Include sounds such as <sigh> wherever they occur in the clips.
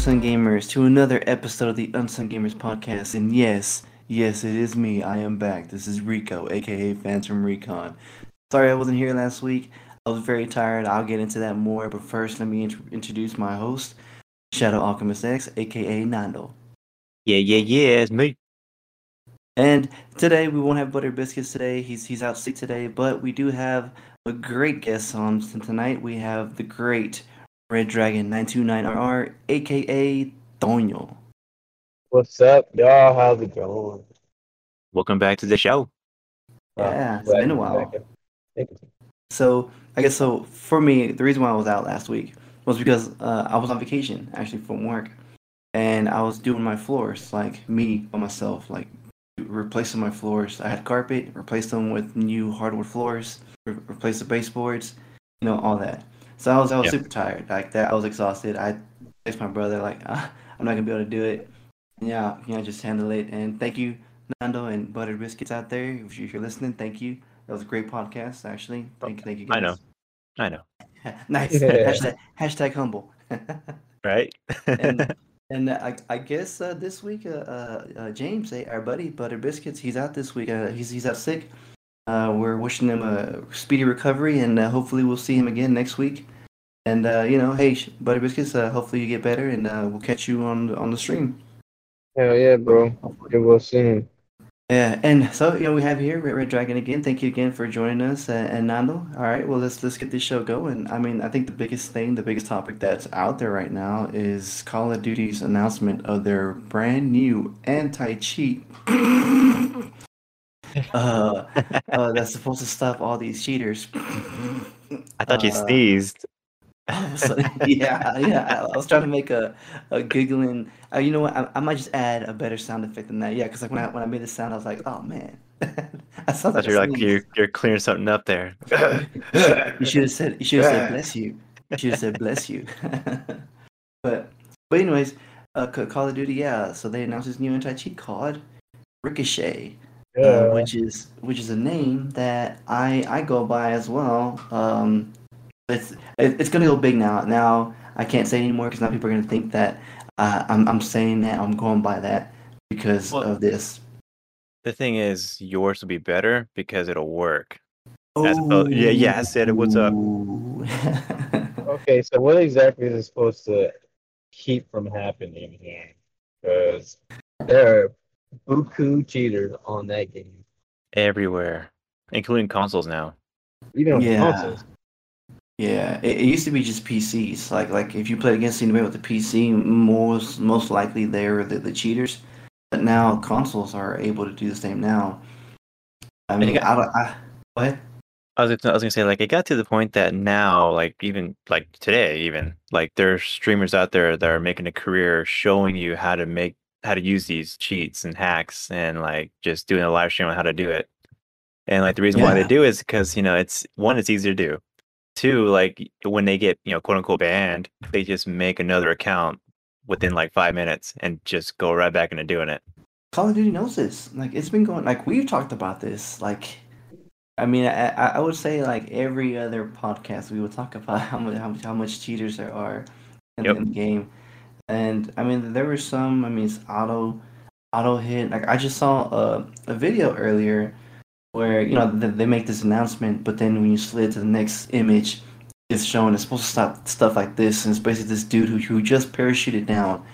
Unsung Gamers, to another episode of the Unsung Gamers podcast. And yes, yes, it is me. I am back. This is Rico, aka Fans from Recon. Sorry I wasn't here last week. I was very tired. I'll get into that more. But first, let me int- introduce my host, Shadow Alchemist X, aka Nando. Yeah, yeah, yeah, it's me. And today we won't have Butter Biscuits today. He's he's out sick today, but we do have a great guest on tonight. We have the great Red Dragon 929RR, aka Tonyo. What's up, y'all? How's it going? Welcome back to the show. Yeah, it's been a while. back. Thank you. So I guess so for me, the reason why I was out last week was because uh, I was on vacation actually from work, and I was doing my floors like me by myself, like replacing my floors. I had carpet, replaced them with new hardwood floors, re- replaced the baseboards, you know, all that. So I was I was Yeah. super tired like that. I was exhausted. I texted my brother like ah, I'm not gonna be able to do it. Yeah, yeah, just handle it. And thank you, Nando and Butter Biscuits out there. If you- if you're listening, thank you. That was a great podcast, actually. Thank you, thank you. Guys. I know. I know, <laughs> nice. Yeah. hashtag, hashtag humble. <laughs> right? and <laughs> and uh, I, I guess uh, this week, uh, uh, uh, James, eh, our buddy Butter Biscuits, he's out this week. Uh, he's he's out sick. Uh, we're wishing him a speedy recovery, and uh, hopefully we'll see him again next week. And uh, you know, hey, Butter Biscuits, uh, hopefully you get better, and uh, we'll catch you on the- on the stream. Hell yeah, bro. It was soon. Yeah, and so you know we have here Red, Red Dragon again. Thank you again for joining us, uh, and Nando. All right, well let's let's get this show going. I mean, I think the biggest thing, the biggest topic that's out there right now is Call of Duty's announcement of their brand new anti-cheat. <laughs> uh, uh, that's supposed to stop all these cheaters. I thought you Uh, sneezed. <laughs> so, yeah, yeah. I was trying to make a, a giggling. Uh, you know what? I, I might just add a better sound effect than that. Yeah, because like when I when I made the sound, I was like, oh man, I sound I thought like you're like you're you're clearing something up there. You should have said you should have said <laughs> bless you. You should have said bless you. but but anyways, uh, Call of Duty, yeah. So they announced this new anti-cheat called Ricochet, uh, Yeah. which is which is a name that I I go by as well. Um, it's it, it's gonna go big now. Now I can't say anymore because now people are gonna think that uh, I'm I'm saying that I'm going by that because Well- of this. the thing is, yours will be better because it'll work. As opposed- yeah, yeah, I said it. What's up? <laughs> Okay, so what exactly is it supposed to keep from happening here? Because there are buku cheaters on that game. Everywhere, including consoles now. Even on Yeah. consoles. Yeah, it, it used to be just PCs. Like like if you played against anybody with a PC, most most likely they're the, the cheaters. But now consoles are able to do the same now. I mean, got- I don't. I, what? I was, I was gonna say like it got to the point that now like even like today even like there's streamers out there that are making a career showing you how to make how to use these cheats and hacks and like just doing a live stream on how to do it and like the reason why they do is because you know it's one it's easy to do two like when they get you know quote unquote banned they just make another account within like five minutes and just go right back into doing it Call of Duty knows this. Like it's been going. Like we've talked about this. Like, I mean, I, I I would say like every other podcast we would talk about <laughs> how much how much, how much cheaters there are in, Yep. in the game. And I mean, there were some. I mean, it's auto auto hit. Like I just saw a a video earlier where you know they, they make this announcement, but then when you slid to the next image, it's showing it's supposed to stop stuff like this, and it's basically this dude who who just parachuted down,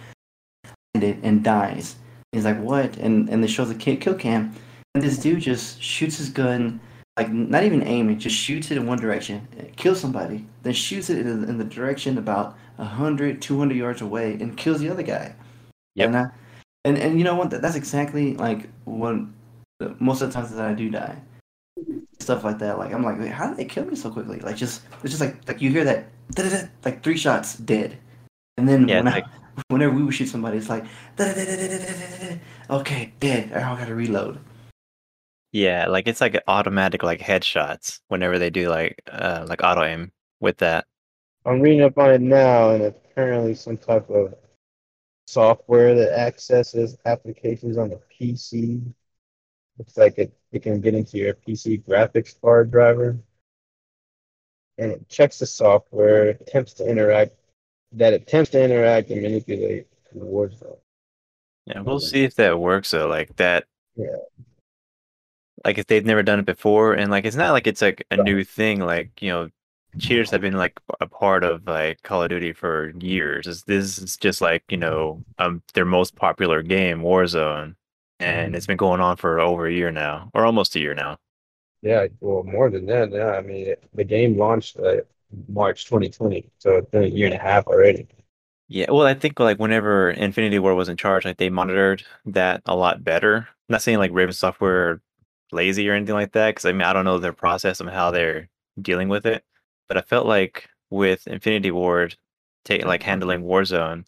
and it and dies. He's like, what? And and they show the kill, kill cam, and this dude just shoots his gun, like not even aiming, just shoots it in one direction, kills somebody, then shoots it in, in the direction about 100, 200 yards away, and kills the other guy. Yeah. And, I, and and you know what? That's exactly like what most of the times that I do die. Stuff like that. Like I'm like, wait, how did they kill me so quickly? Like just it's just like like you hear that like three shots dead, and then Yeah, when it's I, whenever we would shoot somebody, it's like okay, dead. I gotta reload. Yeah like it's like automatic like headshots whenever they do like uh like auto aim with that I'm reading up on it now, and apparently some type of software that accesses applications on the PC. Looks like it, it can get into your PC graphics card driver. And it checks the software, attempts to interact that attempts to interact and manipulate the Warzone. Yeah, we'll see if that works though. Like that. Yeah. Like if they've never done it before, and like it's not like it's like a new thing. Like you know, cheaters have been like a part of like Call of Duty for years. This, this is just like you know um their most popular game, Warzone, and it's been going on for over a year now, or almost a year now. Yeah, well, more than that. Yeah, I mean, the game launched uh, March 2020, so it's been a year and a half already. Yeah, well, I think like whenever Infinity Ward was in charge, like they monitored that a lot better. I'm not saying like Raven Software lazy or anything like that, because I mean I don't know their process and how they're dealing with it, but I felt like with Infinity Ward, take like handling Warzone,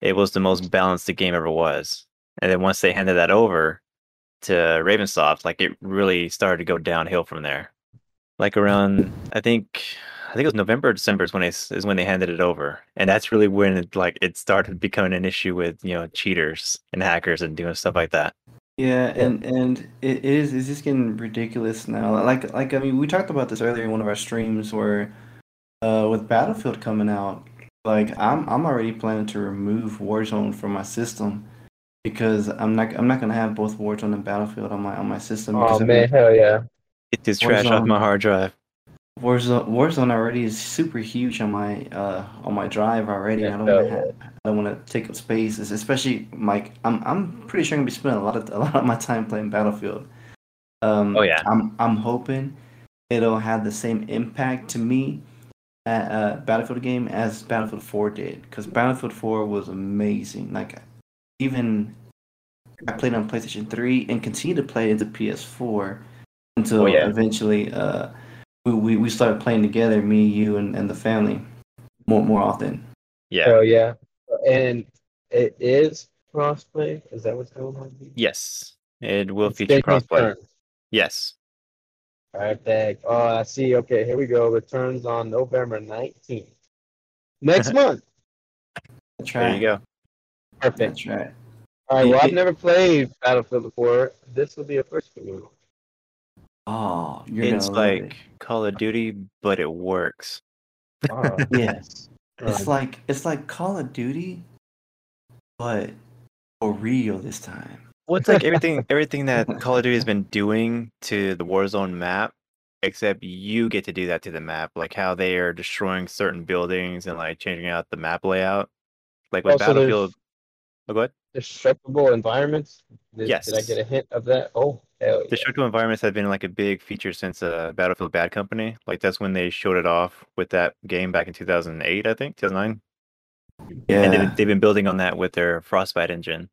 it was the most balanced the game ever was. And then once they handed that over to Ravensoft, like it really started to go downhill from there. Like around, I think, I think it was November, or December is when it, is when they handed it over, and that's really when it, like it started becoming an issue with you know cheaters and hackers and doing stuff like that. Yeah, and and it is it's just getting ridiculous now. Like like I mean, we talked about this earlier in one of our streams where uh with Battlefield coming out, like I'm I'm already planning to remove Warzone from my system because I'm not I'm not gonna have both Warzone and Battlefield on my on my system because Oh I mean, man, hell yeah! Get this trash off my hard drive. Warzone Warzone already is super huge on my uh on my drive already. Yeah, I don't hell have I don't want to take up space, es- especially Mike, I'm I'm pretty sure I'm gonna be spending a lot of a lot of my time playing Battlefield. Um, Oh, yeah. I'm I'm hoping it'll have the same impact to me at uh, Battlefield game as Battlefield 4 did, because Battlefield 4 was amazing. Like even I played on PlayStation 3 and continue to play into PS4 until Oh, yeah. eventually uh we, we, we started playing together, me, you, and, and the family more more often. Yeah. Hell yeah! And it is crossplay. Is that what's going on? Yes. It will It's feature crossplay. confirmed. Yes. All right, back. Oh, I see. Okay, here we go. Returns on November 19th. Next <laughs> month. That's There right. you go. Perfect. That's right. All right. Well, I've never played Battlefield before. This will be a first for me. Oh, you're it's gonna it. like Call of Duty, but it works. Wow. <laughs> Yes. It's like it's like Call of Duty, but for real this time. Well, it's like everything everything that Call of Duty has been doing to the Warzone map, except you get to do that to the map, like how they are destroying certain buildings and like changing out the map layout. Like with Oh, so Battlefield. Oh, go ahead. Destructible environments. Did, Yes. Did I get a hint of that? Oh, hell yeah. Destructible environments have been like a big feature since uh, Battlefield Bad Company. Like that's when they showed it off with that game back in 2008, I think, 2009. Yeah. and they've, they've been building on that with their frostbite engine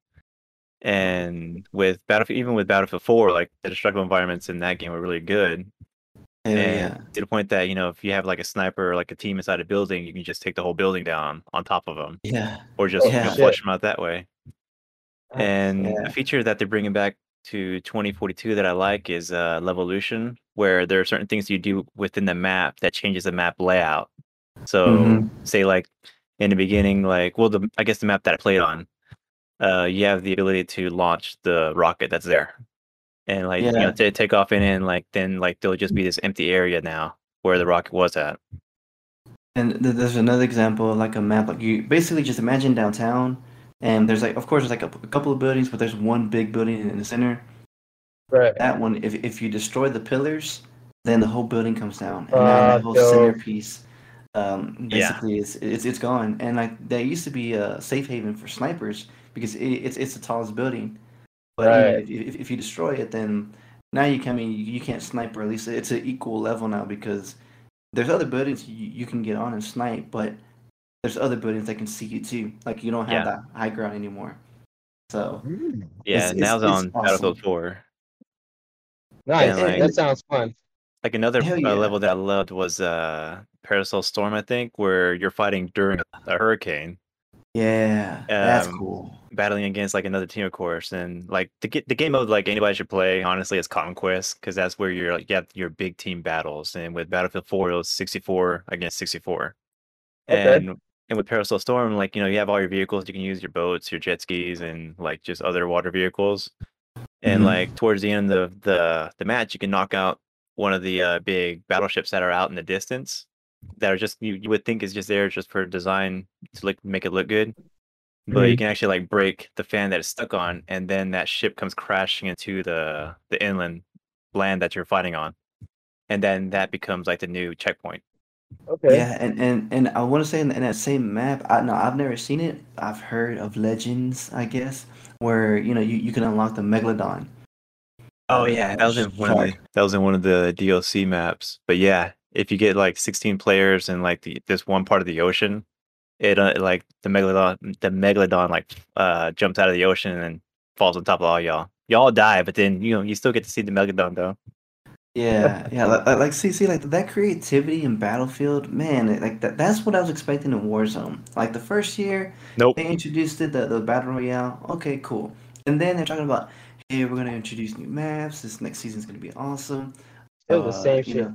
and with battlefield even with battlefield 4 like the destructible environments in that game were really good Hell and yeah. to the point that you know if you have like a sniper or like a team inside a building you can just take the whole building down on top of them Yeah. or just you Yeah. flush them out that way Oh, and Yeah. a feature that they're bringing back to 2042 that i like is uh levolution where there are certain things you do within the map that changes the map layout so Mhm. say like in the beginning like well the i guess the map that i played on uh you have the ability to launch the rocket that's there and like you Yeah. know to take off in and like then like there'll just be this empty area now where the rocket was at And th- there's another example, like a map. Like you basically just imagine downtown, and there's like, of course, there's like a, a couple of buildings, but there's one big building in the center. Right. That one, if if you destroy the pillars, then the whole building comes down, and now Ah, that whole dope. centerpiece, um, Yeah. basically is it's it's gone. And like that used to be a safe haven for snipers because it, it's it's the tallest building. But you know, Right. if, if if you destroy it, then now you can I mean you, you can't snipe, or at least it's an equal level now because there's other buildings you, you can get on and snipe, but there's other buildings that can see you too. Like you don't have Yeah. that high ground anymore. So Mm. yeah It's- now it's- it's, it's on awesome. battlefield 4 Nice. And, that sounds fun. like another Hell uh, level that i loved was uh Paracel Storm i think where you're fighting during a hurricane yeah, that's Um, cool. battling against like another team of course and like the, the game mode like anybody should play honestly is conquest because that's where you're like you have your big team battles and with battlefield 4 it was 64 against 64 Okay. and and with Paracel Storm like you know you have all your vehicles you can use your boats your jet skis and like just other water vehicles and Mhm. like towards the end of the the match you can knock out one of the uh, big battleships that are out in the distance that are just you, you would think is just there just for design to like make it look good. But you can actually like break the fan that it's stuck on, and then that ship comes crashing into the the inland land that you're fighting on, and then that becomes like the new checkpoint. Okay. Yeah, and, and, and I want to say in, in that same map, I no, I've never seen it. I've heard of legends, I guess, where you know you, you can unlock the megalodon. Oh yeah, that was in one of the that was in one of the DLC maps. But yeah, if you get like 16 players in like the this one part of the ocean, it uh, like the megalodon the megalodon like uh jumps out of the ocean and falls on top of all y'all. Y'all die, but then you know you still get to see the megalodon though. Yeah, yeah, like, like- like see, see, like that creativity in Battlefield, man, like that, that's what I was expecting in Warzone. Like the first year, Nope. they introduced it, the, the battle royale. Okay, cool. And then they're talking about, hey, we're gonna introduce new maps. This next season's gonna be awesome. Still the Uh, same you shit. know.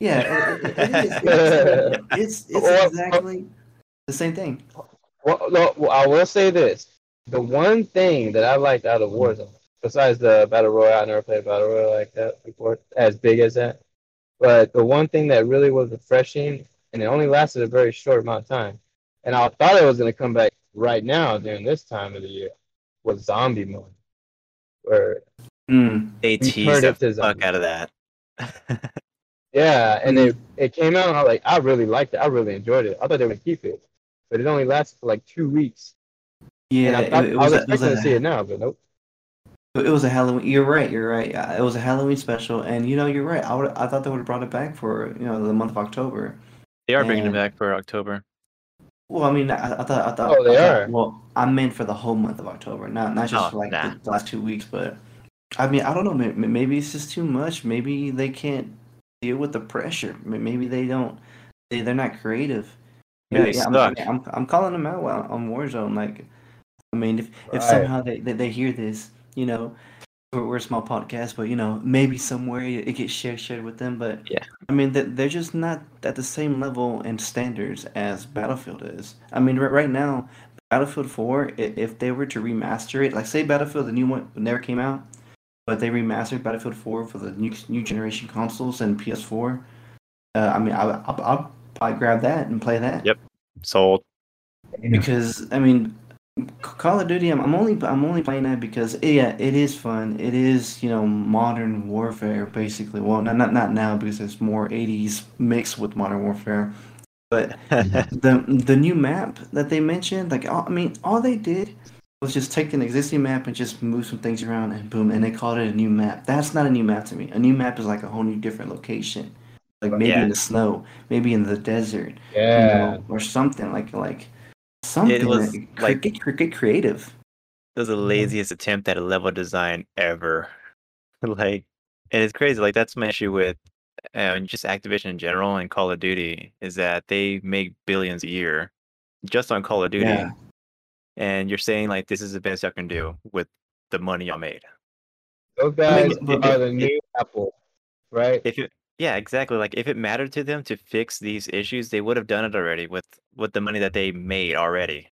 Yeah, it, it, it is. <laughs> It's, it's, it's Well, exactly the same thing. Well, no, well, I will say this: the one thing that I liked out of Warzone, besides the battle royale, I never played a battle royale like that before, as big as that. But the one thing that really was refreshing, and it only lasted a very short amount of time, and I thought it was going to come back right now during this time of the year, was zombie mode, where Mm. They We teased the fuck zombies. out of that. <laughs> yeah, and it it came out, and I was like, I really liked it, I really enjoyed it. I thought they would keep it, but it only lasted for like two weeks. Yeah, and I, it, thought, it I was was, a, it was expecting to see it now, but nope. It was a Halloween. You're right. You're right. Yeah, it was a Halloween special, and you know you're right. I would I thought they would have brought it back for you know the month of October. they are bringing it back for October. Well, I mean, I, I thought I thought. Oh, they I thought- are? Well, I meant for the whole month of October, not not just Oh, for like nah. the last two weeks, but I mean, I don't know. Maybe, maybe it's just too much. Maybe they can't deal with the pressure. Maybe they don't. They they're not creative. Yeah, yeah, I'm, suck. I'm, I'm calling them out on on Warzone. Like, I mean, if if Right. somehow they, they, they hear this, you know, we're, we're a small podcast, but you know, maybe somewhere it, it gets shared shared with them. But Yeah. I mean, they, they're just not at the same level and standards as Battlefield is. I mean, right, right now, Battlefield 4, if they were to remaster it, like say Battlefield, the new one never came out, but they remastered Battlefield 4 for the new new generation consoles and PS4. Uh, I mean, I, I'll, I'll probably grab that and play that Yep. Sold. because I mean, C- Call of Duty. I'm, I'm only I'm only playing that because yeah, it is fun. It is you know modern warfare basically. Well, not not not now because it's more 80s mixed with modern warfare. But <laughs> the the new map that they mentioned, like all, I mean, all they did was just take an existing map and just move some things around and boom, and they called it a new map. That's not a new map to me. A new map is like a whole new different location, like maybe Yeah. in the snow, maybe in the desert, you Yeah. know, or something like like something. it was, that- cre- like- get, cre- get creative. That was the laziest attempt at a level design ever. <laughs> like, and it's crazy. Like that's my issue with uh, just Activision in general and Call of Duty is that they make billions a year just on Call of Duty, Yeah. and you're saying like this is the best y'all can do with the money y'all made. Those I guys mean, but- are the new Apple, right? If it, yeah, exactly. Like if it mattered to them to fix these issues, they would have done it already with with the money that they made already.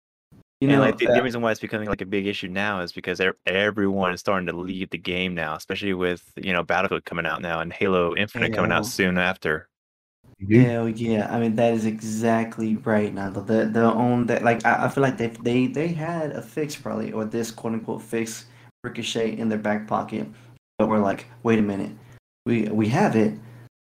You and know, like the, uh, the reason why it's becoming like a big issue now is because everyone is starting to leave the game now, especially with you know Battlefield coming out now and Halo Infinite coming out soon after. Hell yeah! I mean that is exactly right. Now the the, the own that like I, I feel like they they they had a fix probably or this quote unquote fix ricochet in their back pocket, but we're like, wait a minute, we we have it.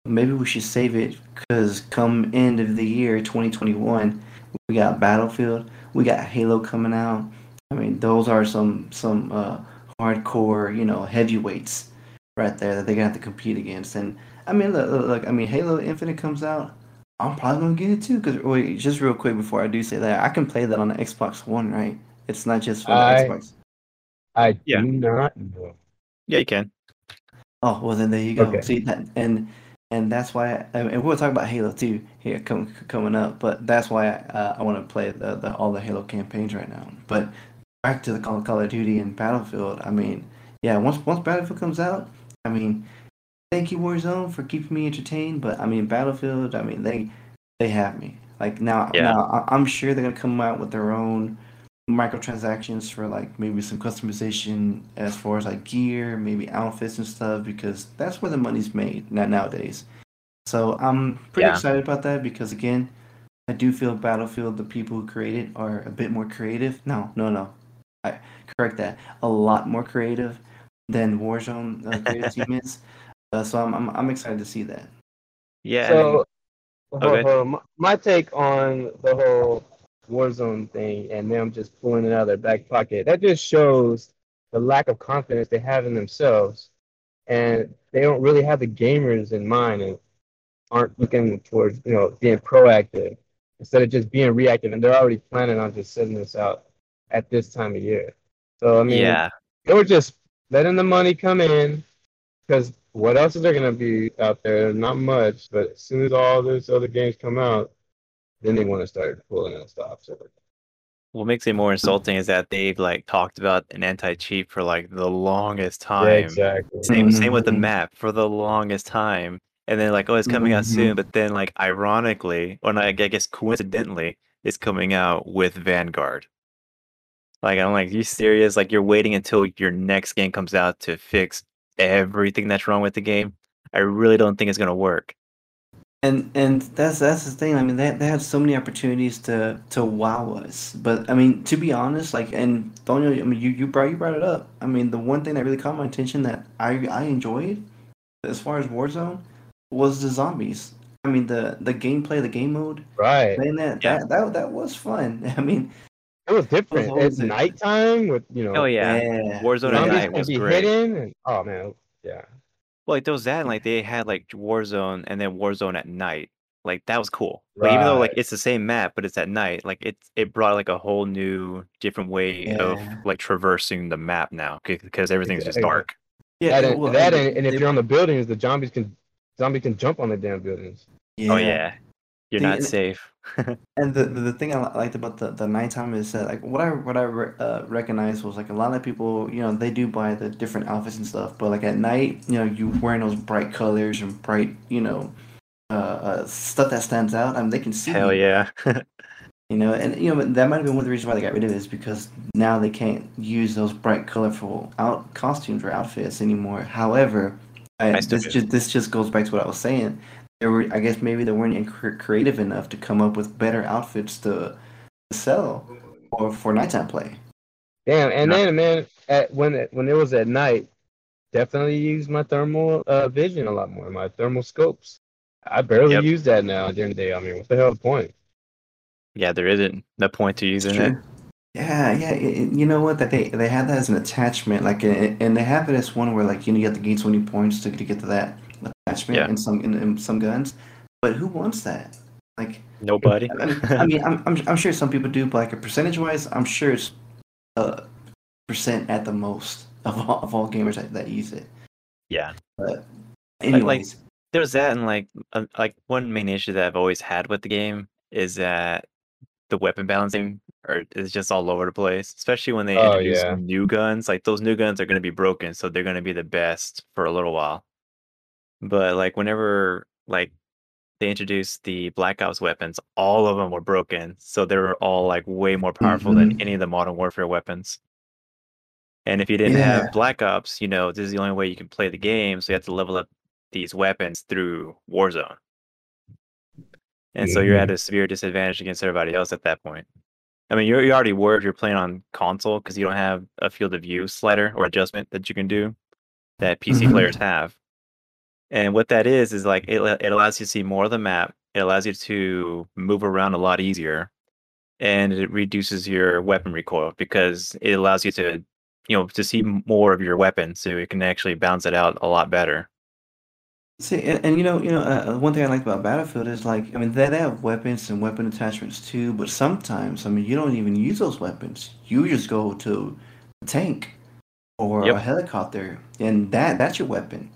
Maybe we should save it because come end of the year 2021, we got Battlefield, we got Halo coming out. I mean those are some some uh, hardcore you know heavyweights right there that they're gonna have to compete against and. I mean, look, look, look, I mean, Halo Infinite comes out. I'm probably gonna get it too. Cause wait, just real quick before I do say that, I can play that on the Xbox One, right? It's not just for the I- Xbox. I Yeah. do not know. Yeah, you can. Oh well, then there you go. Okay. See that, and and that's why, and we'll talk about Halo too here com- coming up. But that's why uh, I want to play the, the all the Halo campaigns right now. But back to the Call, Call of Duty and Battlefield. I mean, yeah, once once Battlefield comes out, I mean, thank you Warzone for keeping me entertained. But I mean, Battlefield, I mean they they have me. Like now, Yeah. now I'm sure they're gonna come out with their own microtransactions for like maybe some customization as far as like gear, maybe outfits and stuff, because that's where the money's made now nowadays. So I'm pretty Yeah. excited about that because again, I do feel Battlefield, the people who create it, are a bit more creative. No, no, no. I correct that. A lot more creative than Warzone uh, <laughs> creative team is. Uh, so I'm, I'm I'm excited to see that. Yeah. So, then- hold- Okay. hold on. my, my take on the whole Warzone thing and them just pulling it out of their back pocket, that just shows the lack of confidence they have in themselves. And they don't really have the gamers in mind and aren't looking towards, you know, being proactive instead of just being reactive. And they're already planning on just sending this out at this time of year. So, I mean, yeah. they were just letting the money come in because what else is there going to be out there? Not much. But as soon as all those other games come out, then they want to start pulling out stops. What makes it more insulting is that they've like talked about an anti-cheat for like the longest yeah, time. exactly. Same same with the Mhm. map for the longest time. And then like, oh, it's coming out Mhm. soon, but then like ironically, or not, I guess coincidentally, it's coming out with Vanguard. Like I'm like, you serious? Like you're waiting until your next game comes out to fix everything that's wrong with the game? I really don't think it's gonna work. And and that's that's the thing. I mean, they they had so many opportunities to to wow us. But I mean, to be honest, like and Daniel, I mean, you you brought you brought it up. I mean, the one thing that really caught my attention that I I enjoyed, as far as Warzone, was the zombies. I mean, the the gameplay, the game mode, Right. playing that Yeah. that that that was fun. <laughs> I mean, It was different. What was It's it? nighttime with, you know, Oh yeah, yeah. Warzone at zombies night was be great. hidden. And, oh, man. Yeah. Well, like there was that, and like they had like Warzone and then Warzone at night. Like that was cool. Like even though like Right. it's the same map, but it's at night. Like it it brought like a whole new different way of Yeah. like traversing the map now because everything's just Exactly. dark. Yeah, that and, well, that and, and if they- you're on the buildings, the zombies can zombie can jump on the damn buildings. Oh yeah, you're not safe. <laughs> And the, the thing I liked about the, the nighttime is that like what I what I re- uh, recognized was like a lot of people you know they do buy the different outfits and stuff, but like at night you know you wearing those bright colors and bright you know uh, uh stuff that stands out. I mean they can see Hell yeah. <laughs> you know, and you know that might have been one of the reasons why they got rid of it is because now they can't use those bright colorful out costumes or outfits anymore. However, I, I this do. just this just goes back to what I was saying. There were I guess maybe they weren't creative enough to come up with better outfits to, to sell or for nighttime play. Damn. And Yeah. then, man, at, when it, when it was at night, definitely used my thermal uh, vision a lot more, my thermal scopes. I barely Yep. use that now during the day. I mean, what the hell the point? yeah, there isn't no point to using it. Yeah, yeah. it- it- you know what? That they they have that as an attachment, like, and and they have it as one where like you know you have to gain so many points to, to get to that attachment Yeah. in some in, in some guns. But who wants that? Like, Nobody. I mean, I mean I'm, I'm I'm sure some people do, but like a percentage wise, I'm sure it's a percent at the most of all, of all gamers that, that use it. yeah. But anyways, There's that, and like uh, like one main issue that I've always had with the game is that the weapon balancing or is just all over the place, especially when they Oh, introduce yeah. new guns. Like those new guns are going to be broken, so they're going to be the best for a little while. But like whenever like they introduced the Black Ops weapons, all of them were broken, so they were all like way more powerful than Mhm. any of the Modern Warfare weapons. And if you didn't Yeah. have Black Ops, you know, this is the only way you can play the game, so you have to level up these weapons through Warzone. And so you're at a severe disadvantage against everybody else at that point. I mean, you you already were if you're playing on console because you don't have a field of view slider or adjustment that you can do that PC Mhm. players have. And what that is is like it it allows you to see more of the map. It allows you to move around a lot easier, and it reduces your weapon recoil because it allows you to, you know, to see more of your weapon, so you can actually bounce it out a lot better. See, and, and you know, you know, uh, one thing I like about Battlefield is like, I mean, they, they have weapons and weapon attachments too, but sometimes, I mean, you don't even use those weapons. You just go to a tank or Yep. a helicopter, and that that's your weapon.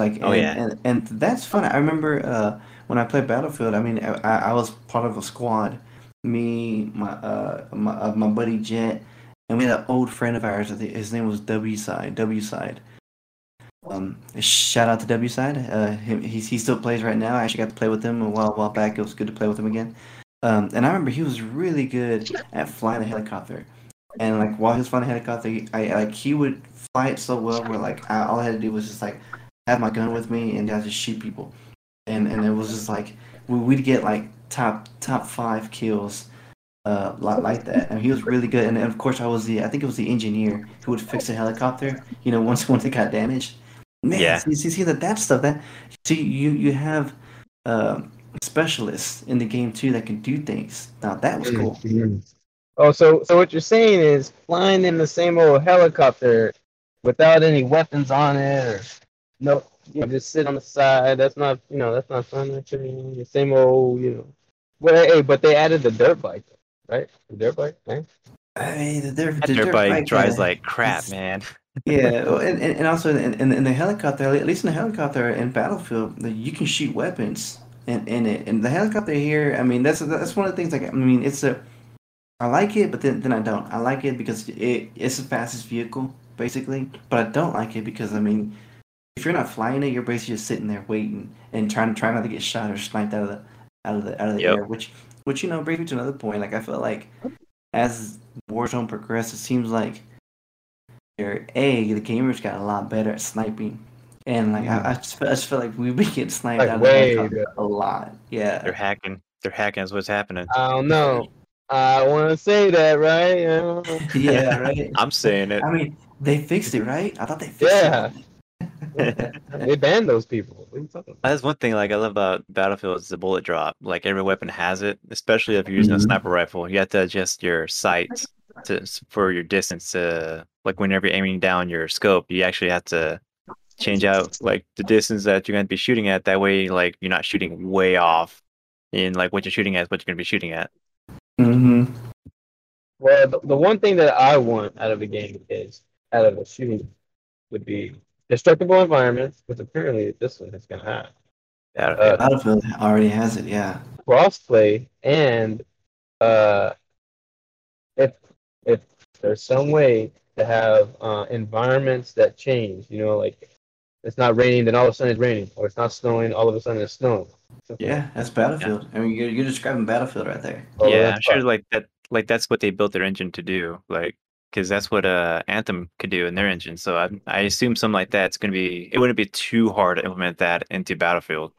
Like, Oh, and, yeah. and, and that's fun. I remember uh, when I played Battlefield. I mean, I, I was part of a squad. Me, my uh, my uh, my buddy Jet, and we had an old friend of ours. His name was W Side. W Side. Um, shout out to W Side. Uh, he, he he still plays right now. I actually got to play with him a while while back. It was good to play with him again. Um, and I remember he was really good at flying a helicopter. And like while he was flying a helicopter, he- I like he would fly it so well where like I, all I had to do was just like have my gun with me and I just shoot people. And and it was just like we, we'd get like top top five kills, uh, like, like that. And he was really good. And then, of course, I was the I think it was the engineer who would fix the helicopter. You know, <laughs> once once it got damaged. Man, Yeah. see, see, see that that stuff that see you you have uh, specialists in the game too that can do things. Now that was cool. Mhm. Oh, so so what you're saying is flying in the same old helicopter without any weapons on it, or no, you know, just sit on the side. That's not, you know, that's not fun. Actually, the same old, you know. Well, hey, but they added the dirt bike, right? The dirt bike, right? I mean, the dirt, That the dirt dirt bike bike, drives uh, like crap, it's- man. Yeah, <laughs> well, and, and and also in, in, in the helicopter, at least in the helicopter in Battlefield, you can shoot weapons in, in it. And the helicopter here, I mean, that's that's one of the things. Like, I mean, it's a, I like it, but then then I don't. I like it because it it's the fastest vehicle basically, but I don't like it because I mean, if you're not flying it, you're basically just sitting there waiting and trying to try not to get shot or sniped out of the out of the out of the Yep. air. Which which you know brings me to another point. Like I feel like as Warzone progressed, it seems like there, a the gamers got a lot better at sniping, and like I, I, just, feel, I just feel like we we get sniped Like out of the helicopter a lot. Yeah, they're hacking. They're hacking is what's happening. I don't know. I want to say that, right? I don't know. yeah, right. I'm saying it. I mean, they fixed it, right? I thought they fixed Yeah. it. <laughs> they banned those people. What are you talking about? That's one thing like I love about Battlefield is the bullet drop. Like every weapon has it, especially if you're using a Mhm. sniper rifle. You have to adjust your sights to for your distance to like whenever you're aiming down your scope, you actually have to change out like the distance that you're going to be shooting at. That way, like you're not shooting way off in like what you're shooting at is what you're going to be shooting at. hmm Well, the, the one thing that I want out of a game is out of a shooting would be destructible environments, which apparently this one is gonna have Battlefield. Battlefield already has it. Yeah. crossplay, and uh, if if there's some way to have uh, environments that change, you know, like it's not raining, then all of a sudden it's raining, or it's not snowing, all of a sudden it's snowing. Yeah, that's Battlefield. I mean, you're, you're describing Battlefield right there. Oh, yeah, that's I'm sure like that like that's what they built their engine to do. Like because that's what uh Anthem could do in their engine. So I I assume something like that's going to be it wouldn't be too hard to implement that into Battlefield.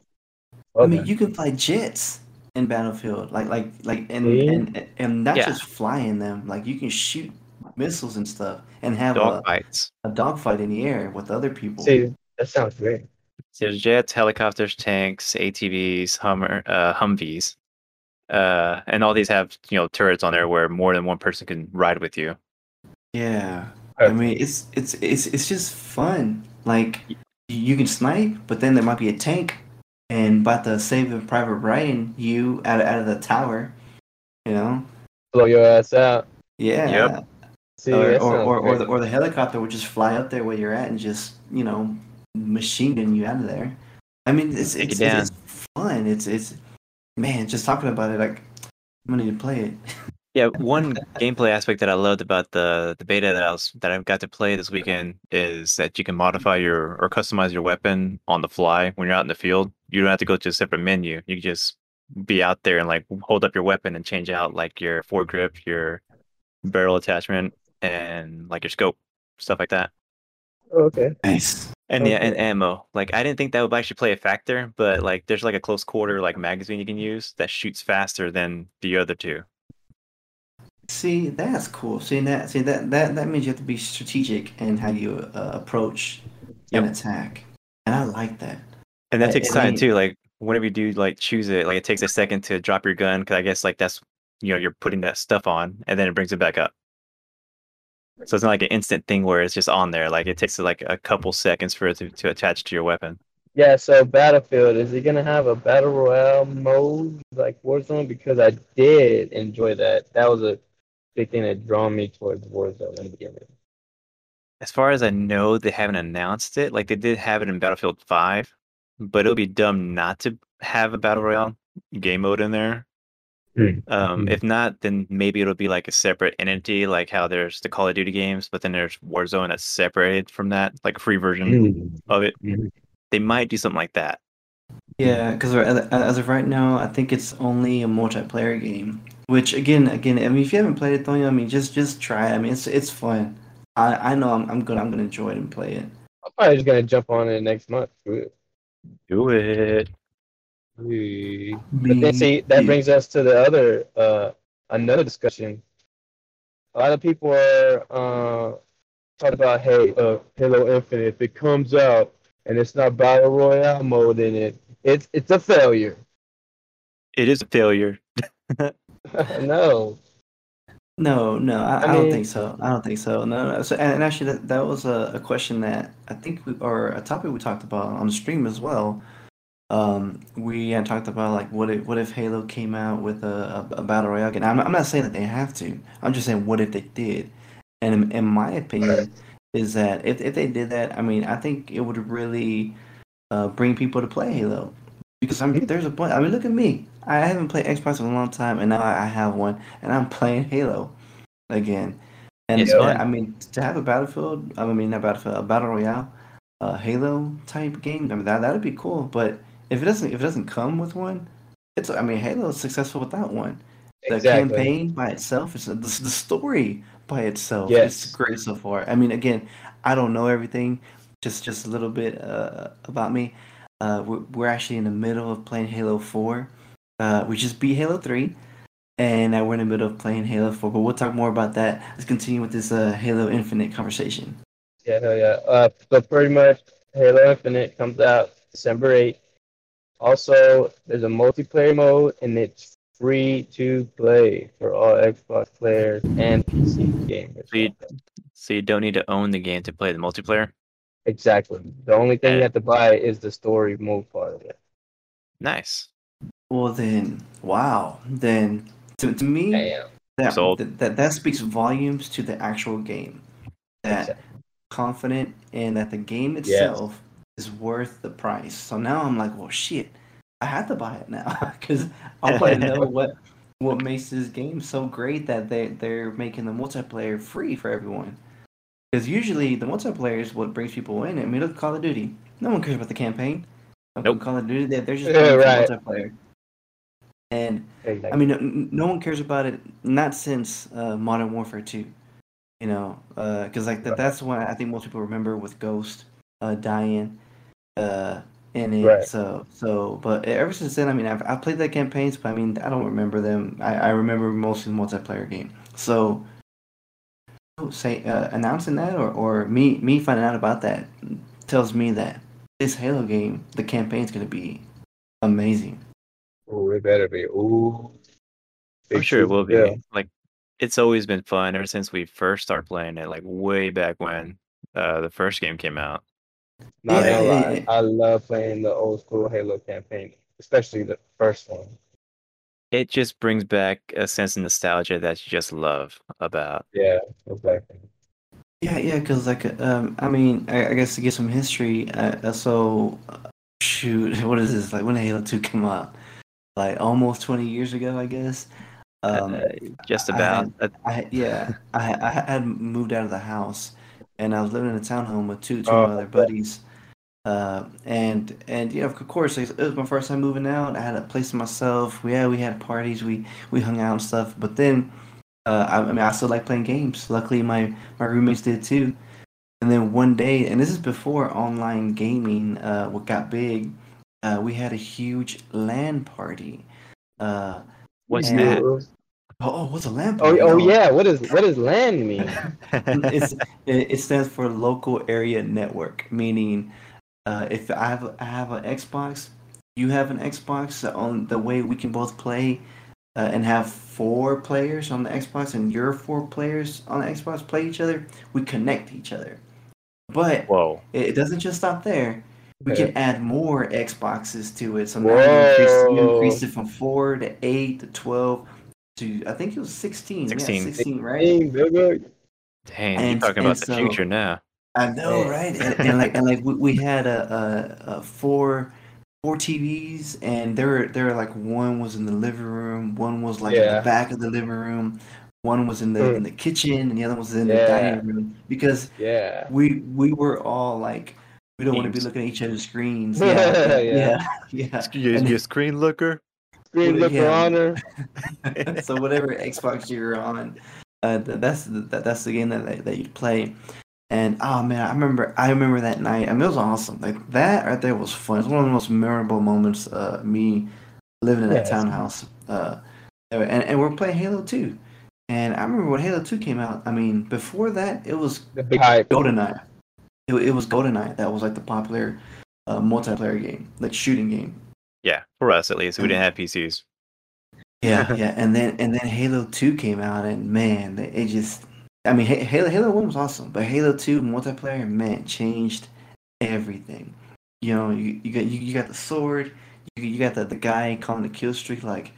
I mean, you can fly jets in Battlefield, like like like and See? and, and not Yeah. just flying them. Like you can shoot missiles and stuff and have a, Dogfights. a dogfight in the air with other people. See, that sounds great. So there's jets, helicopters, tanks, ATVs, Hummer, uh, Humvees, uh, and all these have you know turrets on there where more than one person can ride with you. Yeah, I mean it's it's it's it's just fun. Like you can snipe, but then there might be a tank and about the save the Private Ryan you out of, out of the tower. You know? blow your ass out. Yeah. Yep. See, or, or, or, or, the, or the helicopter would just fly up there where you're at and just you know machine gun you out of there. I mean, it's it's, it it's, it's fun. It's it's man, just talking about it like I'm gonna need to play it. <laughs> Yeah, one gameplay aspect that I loved about the the beta that I was that I've got to play this weekend is that you can modify your or customize your weapon on the fly when you're out in the field. You don't have to go to a separate menu. You can just be out there and like hold up your weapon and change out like your foregrip, your barrel attachment, and like your scope, stuff like that. Oh, okay. Nice. And yeah, and ammo. Like I didn't think that would actually play a factor, but like there's like a close quarter like magazine you can use that shoots faster than the other two. See, that's cool. See that see that that that means you have to be strategic in how you uh, approach an attack, and I like that. And that I- takes I time mean- too. Like whenever you do like choose it, like it takes a second to drop your gun because I guess like that's you know you're putting that stuff on and then it brings it back up. So it's not like an instant thing where it's just on there. Like it takes like a couple seconds for it to, to attach to your weapon. Yeah, so Battlefield, is it gonna have a battle royale mode like Warzone? Because I did enjoy that. That was a big thing that drew me towards Warzone in the beginning. As far as I know, they haven't announced it. Like they did have it in Battlefield 5, but it would be dumb not to have a battle royale game mode in there. Hmm. Um, Hmm. if not, then maybe it'll be like a separate entity, like how there's the Call of Duty games, but then there's Warzone that's separated from that, like a free version of it. Mhm. They might do something like that. Yeah, because as of right now, I think it's only a multiplayer game. Which again, again, I mean, if you haven't played it, though, I mean, just just try. it. I mean, it's it's fun. I I know I'm I'm gonna I'm gonna enjoy it and play it. I'm probably just gonna jump on it next month. Screw it. Do it. We- But then see that brings us to the other uh another discussion. A lot of people are uh talking about hey uh Halo Infinite if it comes out and it's not battle royale mode in it, it's it's a failure. It is a failure. <laughs> <laughs> no. No, no, I, I I, don't think so. I don't think so. No, no. So, and, and actually, that, that was a, a question that I think, we, or a topic we talked about on the stream as well. Um, we had talked about like, what if, what if Halo came out with a, a, a battle royale game? I'm, not- I'm not saying that they have to. I'm just saying, what if they did? And in, in my opinion, is that if, if they did that, I mean, I think it would really uh, bring people to play Halo. Because I mean, there's a point. I mean, look at me. I haven't played Xbox in a long time, and now I I have one, and I'm playing Halo again. And It's uh. I mean, to have a Battlefield, I mean, not Battlefield, a Battle Royale, uh, Halo type game, I mean, that that'd be cool. But if it doesn't, if it doesn't come with one, it's. I mean, Halo is successful without one. The Exactly. campaign by itself, it's the, the story by itself. Yes. It's great so far. I mean, again, I don't know everything. Just just a little bit uh, about me. Uh, we're, we're actually in the middle of playing Halo Four. Uh, we just beat Halo Three, and now we're in the middle of playing Halo Four. But we'll talk more about that. Let's continue with this uh, Halo Infinite conversation. Yeah, hell yeah. Uh, so pretty much, Halo Infinite comes out December 8th. Also, there's a multiplayer mode, and it's free to play for all Xbox players and PC gamers. So you- So you don't need to own the game to play the multiplayer. Exactly. The only thing you have to buy is the story mode part of it. Nice. Well then, wow. Then to, to me, Damn. that, Sold. that that that speaks volumes to the actual game. That confident and that the game Yes. itself is worth the price. So now I'm like, well, shit, I have to buy it now <laughs> because I want to <laughs> know what what makes this game so great that they they're making the multiplayer free for everyone. Because usually the multiplayer is what brings people in. I mean, look at Call of Duty. No one cares about the campaign. Look, Nope. Call of Duty, they're, they're just Yeah, playing for right. multiplayer. And Exactly. I mean, n- no one cares about it. Not since uh, Modern Warfare Two, you know, because like that, that's what I think most people remember with Ghost uh, dying uh, in it. Right. So, so, but ever since then, I mean, I've, I've played the campaigns, but I mean, I don't remember them. I, I remember mostly the multiplayer game. So, say uh, announcing that or, or me me finding out about that tells me that this Halo game, the campaign's gonna be amazing. Ooh, it better be. Ooh. I'm sure it will be. fill. Like, it's always been fun ever since we first started playing it. Like way back when uh, the first game came out. Not Yeah, gonna yeah, lie. yeah. I love playing the old school Halo campaign, especially the first one. It just brings back a sense of nostalgia that you just love about. Yeah, exactly. Yeah, yeah, because like, um, I mean, I, I guess to get some history, uh, uh, so uh, shoot, <laughs> what is this? Like, when did Halo Two come out? Like almost twenty years ago, I guess. Um, Uh, just about. Uh, I had- yeah, I had- I had moved out of the house, and I was living in a townhome with two two Oh, of my other okay. buddies. Uh, and and yeah, of course, it was my first time moving out. I had a place to myself. We yeah, we had parties. We we hung out and stuff. But then, uh, I, I mean, I still like playing games. Luckily, my my roommates did too. And then one day, and this is before online gaming, uh, what got big. Uh, we had a huge LAN party. Uh, what's and- that? Ooh. oh, what's a LAN Oh, party? oh yeah. What is what does land mean? <laughs> it's it, it stands for local area network, meaning uh, if I have I have an Xbox, you have an Xbox. On the way we can both play uh, and have four players on the Xbox, and your four players on the Xbox play each other. We connect each other, but Whoa. it, it doesn't just stop there. We Okay. can add more Xboxes to it. So now you increase, you increase it from four to eight to twelve to I think it was sixteen. 16. Yeah, sixteen, right? Dang, Dang, And- you're talking and about the so- future now. I know, Yeah. right? And, and like, and like, we, we had a, a, a four, four TVs, and there, were there were like one was in the living room, one was like in the back of the living room, one was in the Mm. in the kitchen, and the other was in the dining room because Yeah. we we were all like, we don't want to be looking at each other's screens. <laughs> Yeah, Yeah, yeah. <laughs> yeah, yeah. You, you a screen looker? Screen looker yeah. honor. <laughs> so whatever Xbox you're on, uh, that's the, that, that's the game that that you play. And oh man, I remember I remember that night. I mean, it was awesome. Like that right there was fun. It's one of the most memorable moments. Uh, me living in that Yes. townhouse. Uh, and and we're playing Halo Two. And I remember when Halo Two came out. I mean, before that, it was The big hype. GoldenEye. It, it was GoldenEye that was like the popular uh, multiplayer game, like shooting game. Yeah, for us at least. We didn't have PCs. Yeah, <laughs> yeah, and then and then Halo Two came out, and man, it just. I mean, Halo Halo One was awesome, but Halo Two multiplayer, man, changed everything. You know, you, you got you, you got the sword, you, you got the, the guy calling the kill streak like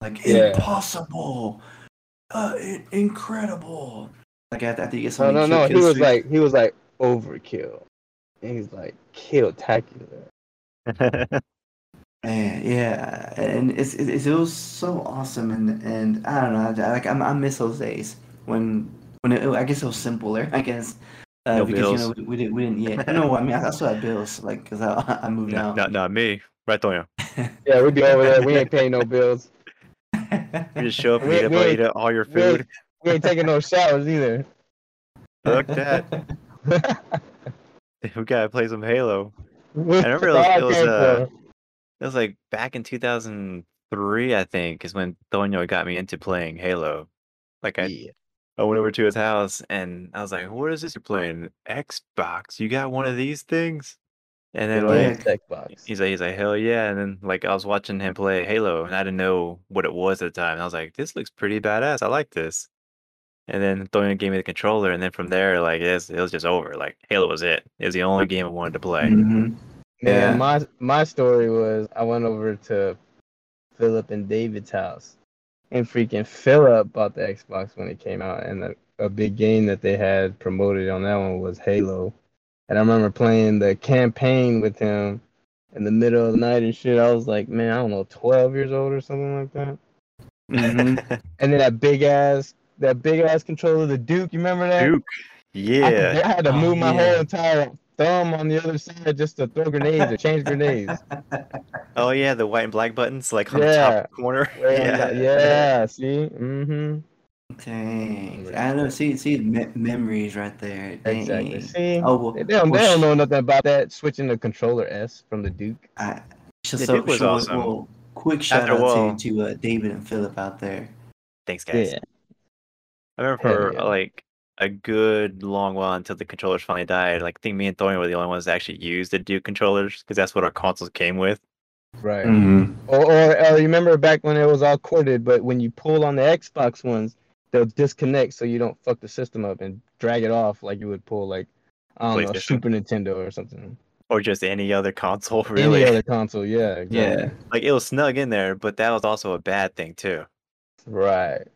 like Yeah. impossible, uh, in- incredible. Like after, after you get No, no, kill, no. He kill was like he was like overkill. And he's like kill-tacular. <laughs> Man, yeah, and it's, it's it was so awesome, and and I don't know, I, like I, I miss those days when when it, I guess it was simpler, I guess, uh, No because you know we, we didn't we didn't yeah no I mean I, I still had bills like because I <laughs> I moved no, out. not not me. Right, Tonya. <laughs> Yeah, we'd be over there. We ain't paying no bills. You just show up, <laughs> We- eat up, we- eat up all your food. We ain't taking no showers either. Fuck that. We gotta play some Halo. I remember it was- it was, uh, It was like back in 2003, I think, is when Tonyo got me into playing Halo. Like I, yeah. I went over to his house and I was like, "What is this you're playing? Xbox? You got one of these things?" And then like Xbox. he's like, he's like, "Hell yeah!" And then like I was watching him play Halo, and I didn't know what it was at the time. And I was like, "This looks pretty badass. I like this." And then Tonyo gave me the controller, and then from there, like it was, it was just over. Like Halo was it. It was the only game I wanted to play. Mhm. Yeah, Yeah. my my story was I went over to Philip and David's house, and freaking Philip bought the Xbox when it came out, and a, a big game that they had promoted on that one was Halo, and I remember playing the campaign with him in the middle of the night and shit. I was like, man, I don't know, twelve years old or something like that. Mhm. <laughs> And then that big ass, that big ass controller, the Duke. You remember that? Duke. I, could- Yeah. I had to Oh, move my yeah. whole entire thumb on the other side just to throw grenades or change grenades. <laughs> Oh yeah, the white and black buttons like on the top corner. <laughs> Yeah, yeah. See, mm-hmm. Dang, I know. See, see, me- memories right there. Dang. Exactly. See, Oh well, they don't, they don't know nothing about that. Switching the controller S from the Duke. I, so, The so, Duke was so, awesome. well, quick shout After out while- to to uh, David and Philip out there. Thanks, guys. Yeah, I remember for yeah. like a good long while until the controllers finally died. Like, I think me and Thorian were the only ones that actually used the Duke controllers because that's what our consoles came with. right. Mm-hmm. Or, or, or you remember back when it was all corded, but when you pull on the Xbox ones, they'll disconnect so you don't fuck the system up and drag it off like you would pull like I don't know PlayStation. Super Nintendo or something. Or just any other console, <laughs> <laughs> really. Any other console, yeah, exactly. Yeah. Like, it was snug in there, but that was also a bad thing, too. Right.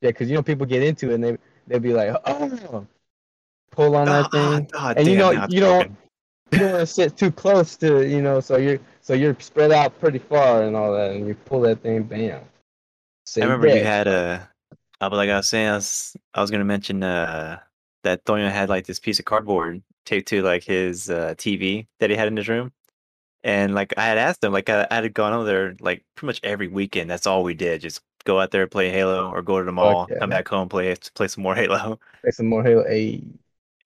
Yeah, because you know people get into it and they they'll be like, oh, pull on that Ah, thing. And you know- you don't- broken. you don't want to sit too close to you know so you're so you're spread out pretty far and all that and you pull that thing bam I remember you had a. Uh, but like I was saying, I was, I was gonna mention uh, that Thorian had like this piece of cardboard taped to like his uh, TV that he had in his room, and like I had asked him, like I, I had gone over there like pretty much every weekend. That's all we did, just go out there play Halo or go to the mall, come back home play play some more <laughs> Halo. Play some more Halo 8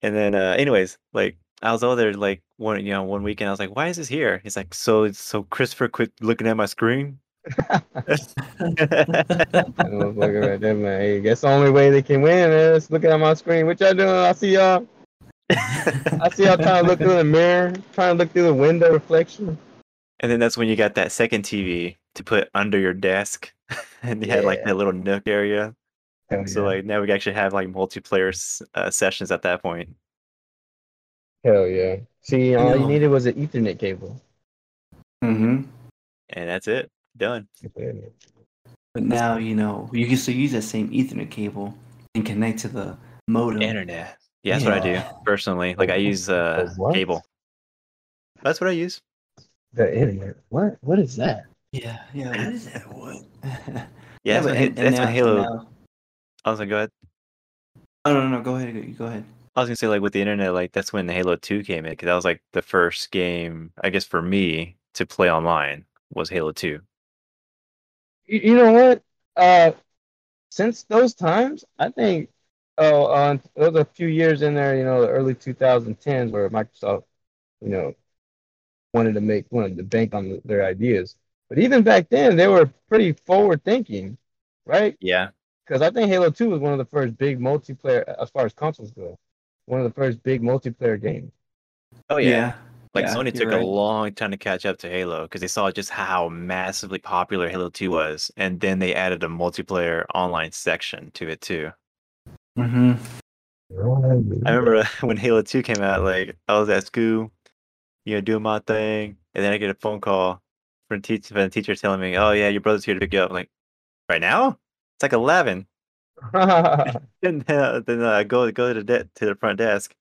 And then, uh, anyways, like I was over there like one, you know, one weekend. I was like, "Why is this here?" He's like, "So, so Christopher quit looking at my screen." <laughs> Motherfucker right there, man. Hey, that's the only way they can win is looking at my screen. What y'all doing? I see y'all. <laughs> I see y'all trying to look through the mirror, trying to look through the window reflection. And then that's when you got that second TV to put under your desk, <laughs> and you had like Yeah. that little nook area. Hell So yeah. like now we can actually have like multiplayer uh, sessions at that point. Hell yeah. See, all you know. needed was an Ethernet cable. Mm-hmm. and that's it. Done. But now you know you can still use that same Ethernet cable and connect to the modem. Internet. Yeah, that's what I do personally. Like I use uh, The what? cable. That's what I use. The internet. What? What is that? Yeah, yeah. <laughs> What is that? What? Yeah, that's, but when, and- that's and when now- Halo. now- I was like, go ahead. Oh no, no, no. Go ahead. Go, go ahead. I was gonna say like with the internet, like that's when Halo Two came in because that was like the first game, I guess, for me to play online was Halo Two. You, you know what? Uh, since those times, I think oh, uh, there was a few years in there, you know, the early 2010s where Microsoft, you know, wanted to make wanted to bank on their ideas. But even back then, they were pretty forward thinking, right? Yeah. Because I think Halo 2 was one of the first big multiplayer, as far as consoles go, one of the first big multiplayer games. Oh yeah. Yeah. Like Yeah, Sony took right. a long time to catch up to Halo because they saw just how massively popular Halo 2 was, and then they added a multiplayer online section to it too. Mm-hmm. I remember <laughs> when Halo 2 came out, like I was at school, you know, doing my thing, and then I get a phone call from the teacher telling me, "Oh yeah, your brother's here to pick you up." I'm like, right now? It's like eleven. <laughs> <laughs> And then, uh, then uh, I go go to the de- to the front desk,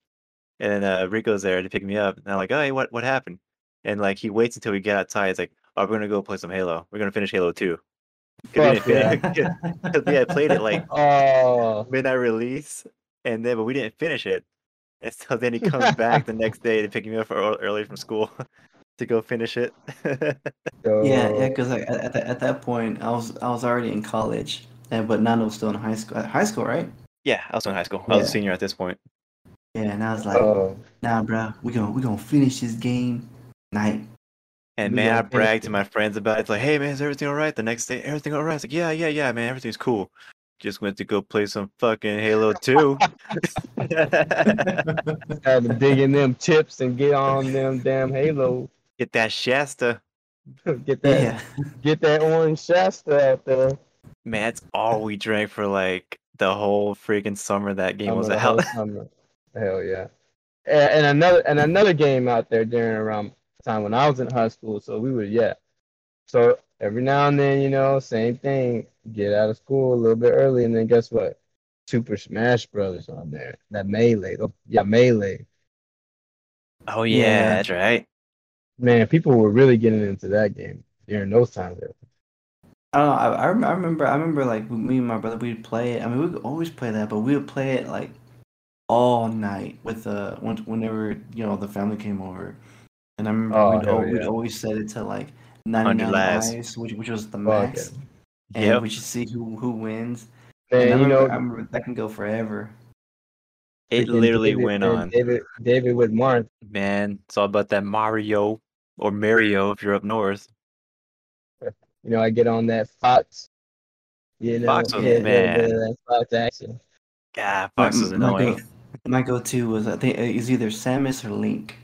and then uh, Rico's there to pick me up. And I'm like, "Oh, hey, what what happened?" And like he waits until we get outside. He's like, "Oh, we're gonna go play some Halo. We're gonna finish Halo 2. Fuck <laughs> yeah. Because we had played it like oh, midnight release, and then but we didn't finish it. And so then he comes back the next day to pick me up early from school to go finish it. so, <laughs> Yeah, yeah, because like, at, at, that, at that point, I was I was already in college, and but Nando was still in high school. High school, right? yeah, I was in high school. I was a senior at this point. Yeah, and I was like, Oh, nah, bro, we gonna we gonna finish this game night. And We man, I gotta bragged to my friends about it. It's like, hey man, is everything all right? The next day, everything all right? It's like, yeah, yeah, yeah, man, everything's cool. Just went to go play some fucking Halo 2. had to dig in them chips and get on them damn Halo. Get that Shasta. <laughs> get that, Yeah, <laughs> get that orange Shasta out there. Man, that's all we drank for like the whole freaking summer that game was the whole out. <laughs> summer. Hell yeah. And, and another and another game out there during around time when I was in high school. So we would yeah. So every now and then, you know, same thing. Get out of school a little bit early, and then guess what? Super Smash Brothers on there. That melee. Oh, yeah, melee. Oh yeah, Yeah. that's right. Man, people were really getting into that game during those times. There. I don't know. I, I rem- I remember I remember like me and my brother we'd play it. I mean, we would always play that, but we would play it like all night with uh when, whenever you know the family came over. And I remember Oh, we'd, hell al- we'd always set it to like 100 99 lives. lives, which which was the Fuck max. it. And Yep. we should see who who wins. And I Man, you know, I remember that can go forever. It literally David- went man, on. David David with Mark. Man, it's all about that Mario or Mario if you're up north. You know, I get on that Fox. You know, Fox was- get a little bit man. of that Fox action. God, My- Fox was my annoying. go- My go-to was I think it's either Samus or Link.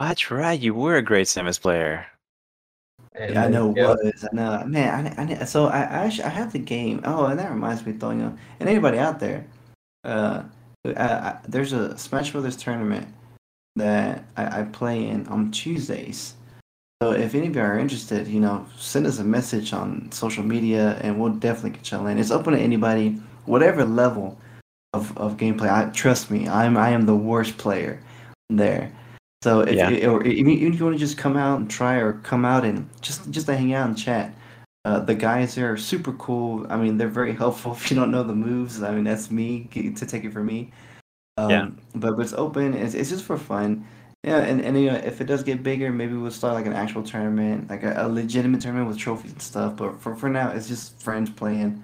That's right, you were a great Samus player. And Yeah, I know yeah, was. I know, man. I, I, so I, I actually I have the game. Oh, and that reminds me, throwing up. And anybody out there, uh, I, I, there's a Smash Brothers tournament that I, I play in on Tuesdays. So if any of you are interested, you know, send us a message on social media, and we'll definitely get y'all in. It's open to anybody, whatever level of, of gameplay. I trust me, I'm I am the worst player there. So if Yeah. you, or even even if you want to just come out and try, or come out and just just to hang out and chat, uh, the guys there are super cool. I mean, they're very <laughs> helpful. If you don't know the moves, I mean, that's me to take it from me. Um, Yeah. But, but it's open. It's, it's just for fun. Yeah, and, and you know, if it does get bigger, maybe we'll start like an actual tournament, like a, a legitimate tournament with trophies and stuff. But for, for now, it's just friends playing,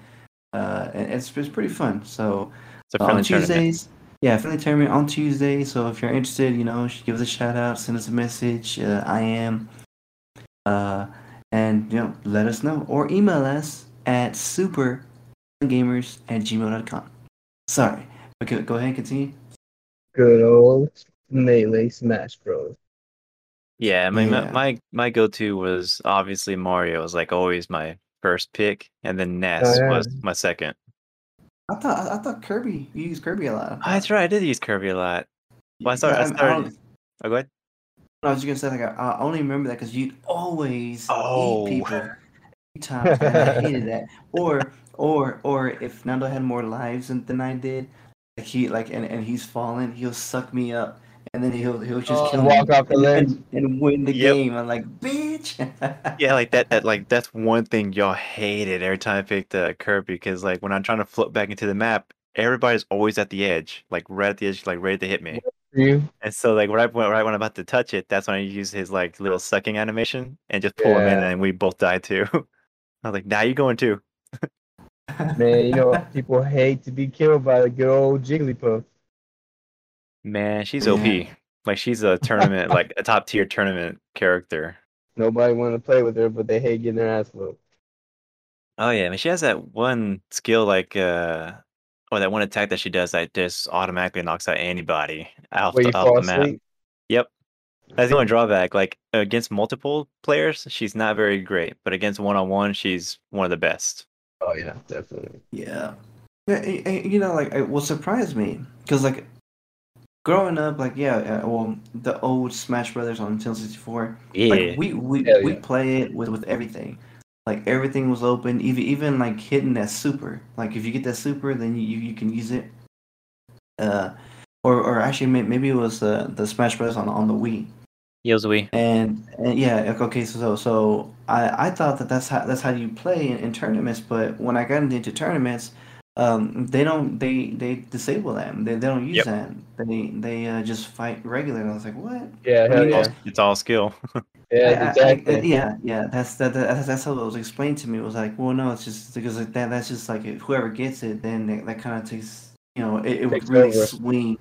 uh, and it's it's pretty fun. So It's a on friendly tournament. Tuesdays, yeah, friendly tournament on Tuesday. So if you're interested, you know, give us a shout out, send us a message. Uh, I am, uh, and you know, let us know or email us at supergamers at gmail.com. Sorry, okay, go ahead and continue. good old melee Smash Bros. Yeah, I mean, Yeah. My, my my go-to was obviously Mario. was like always my first pick, and then Ness oh, yeah. was my second. I thought I, I thought Kirby. You use Kirby a lot. Oh, that's right, I did use Kirby a lot. Well, I started. I I, I, started don't- oh, go ahead. I was just gonna say like I, I only remember that because you'd always Oh. eat people. Every time and I <laughs> hated that. Or or or if Nando had more lives than, than I did, like he like and, and he's fallen, he'll suck me up and then he'll he'll just Oh, kill walk me off the and, ledge. and, and win the Yep. game. I'm like, bitch. <laughs> Yeah, like that. That like that's one thing y'all hated every time I picked uh, Kirby because like when I'm trying to float back into the map, everybody's always at the edge, like right at the edge, like ready to hit me. You? And so like right when right when I'm about to touch it, that's when I use his like little sucking animation and just pull him in, Yeah. and we both die too. <laughs> I was like, "Now you're going too?" <laughs> Man, you know people hate to be killed by the good old Jigglypuff. Man, she's Yeah. OP. Like she's a tournament, like a top tier tournament character. Nobody wanted to play with her, but they hate getting their ass whooped. Oh yeah, I mean she has that one skill like uh or that one attack that she does that just automatically knocks out anybody off, the, off the map. asleep. Yep. That's the only drawback. Like against multiple players, she's not very great, but against one on one, she's one of the best. Oh yeah, definitely. Yeah. Yeah, you know, like, it will surprise me, because, like, growing up, like, yeah, uh, well, the old Smash Brothers on Nintendo 64, Yeah. like, we, we, Hell we yeah. play it with, with everything. Like, everything was open, even, even, like, hitting that super. Like, if you get that super, then you, you, you can use it. Uh, or, or actually, maybe it was uh, the Smash Brothers on, on the Wii. Yozui. And, and yeah, ok- okay, so so, so I, I thought that that's how that's how you play in, in tournaments, but when I got into tournaments, um, they don't they they disable them. They, they don't use Yep. them. They they uh, just fight regular. And I was like, what? Yeah, hell mean, yeah. It's all skill. <laughs> Yeah, I- I- I- yeah, yeah. That's that, that. That's how it was explained to me. It was like, well, no, it's just because like that. That's just like whoever gets it, then that, that kind of takes. You know, it, it would really over. swing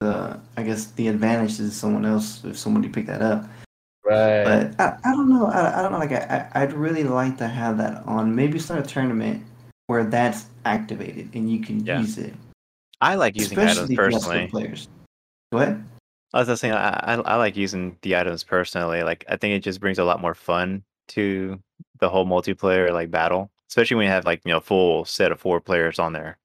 the. I guess the advantage to someone else if somebody picked that up. Right. But I, I don't know. I, I don't know. Like I, I- I'd really like to have that on. Maybe start a tournament where that's activated and you can Yeah. use it. I like using Especially items if you have personally. skill players. What? I was just saying, I, I I like using the items personally. Like, I think it just brings a lot more fun to the whole multiplayer like battle, especially when you have like you know full set of four players on there.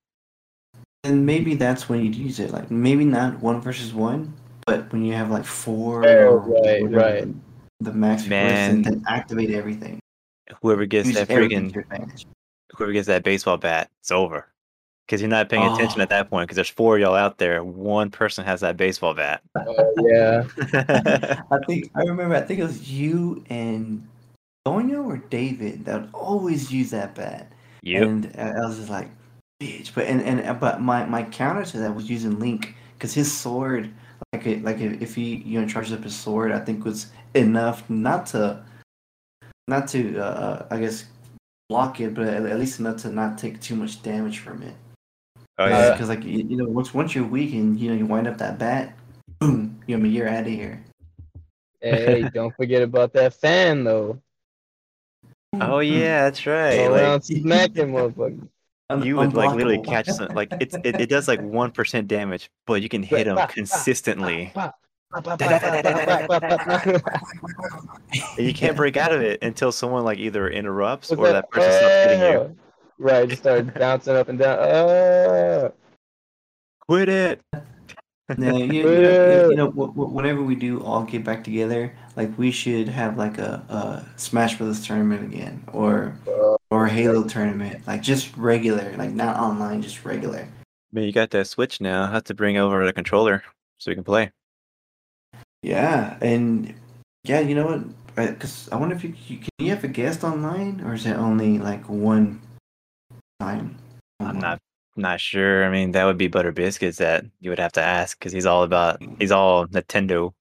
And maybe that's when you'd use it. Like maybe not one versus one, but when you have like four. Oh, or right, whatever right. The max person, Man. then activate everything. Whoever gets Use that everything freaking to your advantage. Whoever gets that baseball bat, it's over. Because you're not paying attention Oh. at that point. Because there's four of y'all out there. One person has that baseball bat. Oh, yeah. <laughs> I think I remember. I think it was you and Donio or David that would always use that bat. Yeah. And uh, I was just like, bitch. But and, and uh, but my, my counter to that was using Link because his sword, like it, like if if he you know charges up his sword, I think was enough not to, not to uh, I guess block it, but at, at least enough to not take too much damage from it. Oh Uh, yeah. Because like you, you know once once you're weak and you know you wind up that bat, boom, you know I mean, you're out of here. Hey, <laughs> don't forget about that fan though. oh yeah, that's right. Go Like, around smacking motherfuckers. <laughs> Un- you would like literally catch some like it's it, it does like one percent damage, but you can hit them consistently. And you can't break out of it until someone like either interrupts or that person stops hitting you. <laughs> Right, just start bouncing up and down. Uh, Quit it. Yeah, you, you know, you know wh- wh- whenever we do all get back together, like we should have like a, a Smash Brothers tournament again, or or a Halo tournament, like just regular, like not online, just regular. Man, you got that Switch now. I have to bring over the controller so we can play. Yeah, and yeah, you know what? Because I wonder if you, you can you have a guest online, or is it only like one time? I'm not not sure. I mean, that would be Butter Biscuits that you would have to ask because he's all about he's all Nintendo.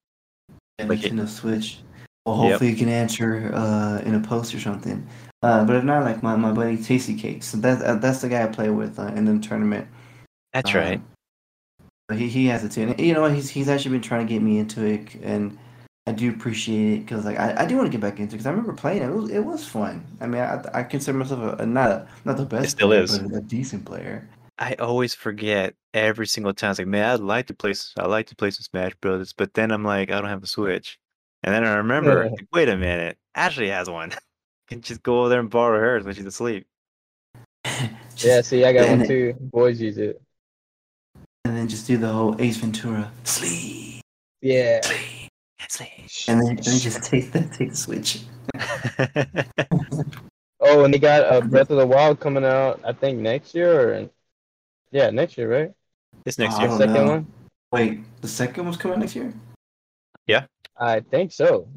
Yeah, like it- Switch. Well, Yep. hopefully you can answer uh, in a post or something. Uh, but if not, like my, my buddy Tasty Cakes, so that, uh, that's the guy I play with uh, in the tournament. That's Um, right. But he, he has it too. And you know what? He's he's actually been trying to get me into it, and I do appreciate it because like I, I do want to get back into it because I remember playing it. It was it was fun. I mean, I, I consider myself a, a not a, not the best. it still player, is. but a decent player. I always forget every single time. It's like, man, I'd like to play. s- I like to play some Smash Brothers, but then I'm like, I don't have a Switch, and then I remember, Yeah. like, wait a minute, Ashley has one. <laughs> can just go over there and borrow hers when she's asleep. <laughs> Yeah, see, I got one it- too. Boys use it. And then just do the whole Ace Ventura sleep, Yeah. sleep, Ashley. and then, and then just take the take the Switch. <laughs> Oh, and they got uh, Breath of the Wild coming out. I think next year or yeah, next year, right? it's next I year. Second know. one. Wait, the second one's coming next year. Yeah, I think so.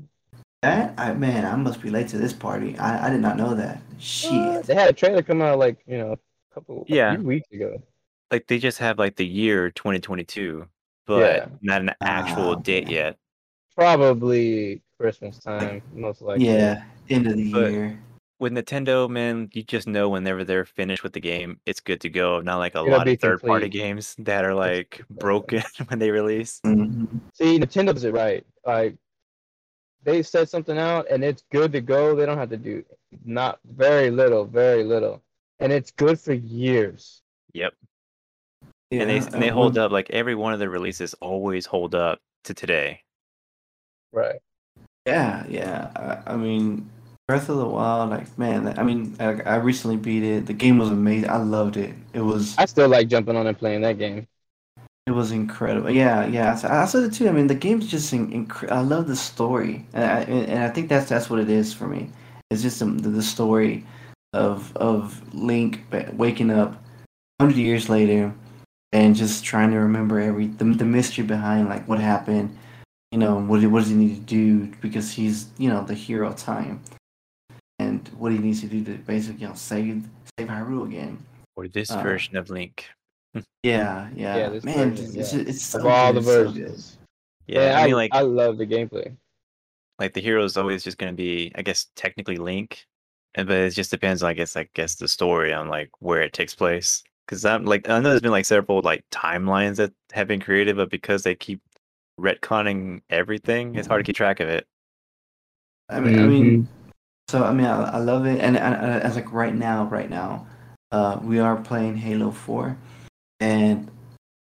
That I man, I must be late to this party. I, I did not know that. What? Shit. They had a trailer come out like you know a couple Yeah. a few weeks ago. Like they just have like the year 2022, but Yeah. not an actual Ah, date okay. yet. Probably Christmas time, most likely. Yeah, end of the But- year. with Nintendo, man, you just know whenever they're finished with the game, it's good to go. Not like a It'll lot of third party games that are like broken <laughs> when they release. Mhm. See, Nintendo does it right. Like they set something out and it's good to go. They don't have to do not very little, very little, and it's good for years. Yep. Yeah, and they and they hold when- up like every one of the releases always hold up to today. Right. Yeah, yeah. I, I mean, Breath of the Wild, like man, I mean, I, I recently beat it. The game was amazing. I loved it. It was I still like jumping on and playing that game. it was incredible. Yeah, yeah. I, I said it too. I mean, the game's just in, incre- I love the story, and I, and I think that's that's what it is for me. It's just the, the story of of Link waking up hundred years later and just trying to remember every the, the mystery behind like what happened. You know, what what does he need to do because he's you know the hero of time, and what he needs to do to basically you know save save Hyrule again. Or this Uh, version of Link. <laughs> Yeah, yeah, Yeah, this man, version, it's, yeah. it's so of all good, the so good. versions. Yeah, Man, I mean like I love the gameplay. like the hero is always just gonna be, I guess, technically Link, and but it just depends. on, I guess, I guess the story on like where it takes place. Because I'm like, I know there's been like several like timelines that have been created, but because they keep retconning everything, it's hard to keep track of it. I mean, I mean, Mhm. so I mean, I, I love it, and, and, and as like right now, right now, uh, we are playing Halo Four, and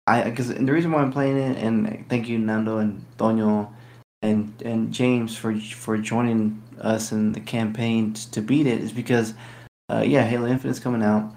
I because the reason why I'm playing it, and thank you Nando and Tonyo, and and James for for joining us in the campaign to beat it is because, uh, yeah, Halo Infinite's coming out,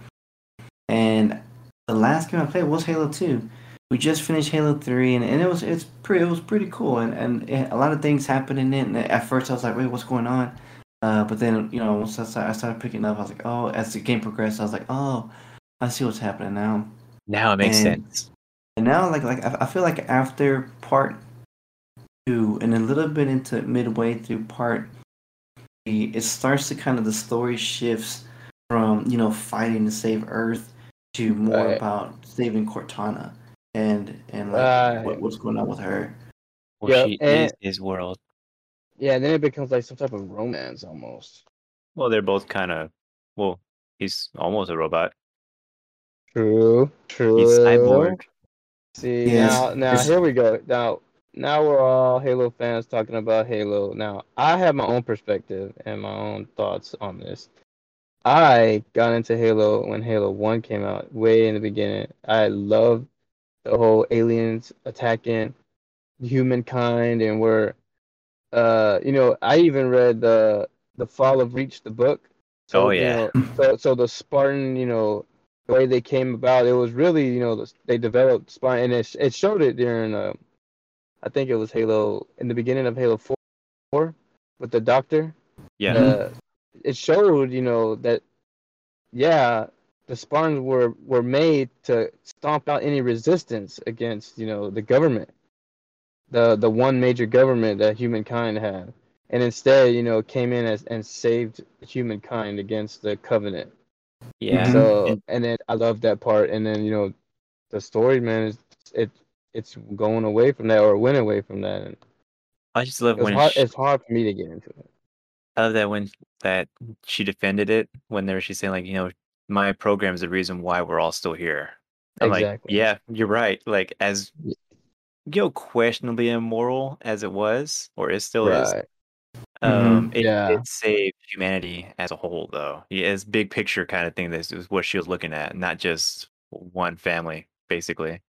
and the last game I played was Halo Two. We just finished Halo Three, and, and it was it's pretty it was pretty cool, and and it, a lot of things happened in it. And at first, I was like, wait, what's going on? Uh, but then you know once I started, I started picking up, I was like, oh, as the game progressed, I was like, oh, I see what's happening now. Now it makes And- sense. And now, like like I, I feel like after part two, and a little bit into midway through part three, it starts to kind of the story shifts from you know fighting to save Earth to more Right. about saving Cortana and and like Right. what, what's going on with her. Well, yeah, she and- is his world. Yeah, and then it becomes like some type of romance almost. Well, they're both kind of. Well, he's almost a robot. True. True. He's cyborg. See Yes, now, now it's- here we go. Now, now we're all Halo fans talking about Halo. Now, I have my own perspective and my own thoughts on this. I got into Halo when Halo One came out, way in the beginning. I loved the whole aliens attacking humankind, and we're, uh, you know, I even read the the Fall of Reach, the book. Oh, you yeah. know, <laughs> so so the Spartan, you know, the way they came about, it was really, you know, they developed Spartan, and it it showed it during, uh, I think it was Halo in the beginning of Halo Four, with the Doctor. Yeah. Uh, it showed, you know, that yeah, the Spartans were were made to stomp out any resistance against, you know, the government, the the one major government that humankind had, and instead, you know, came in as and saved humankind against the Covenant. yeah. Mhm. So And- and then I love that part, and then you know, the story, man, is it it's going away from that or went away from that, and I just love it's when hard she- it's hard for me to get into it. I love that when that she defended it when there she's saying like you know my program is the reason why we're all still here. I'm like yeah you're right like as you know questionably immoral as it was or it still is Right. um it, Yeah. it saved humanity as a whole though yeah it's big picture kind of thing this is what she was looking at not just one family basically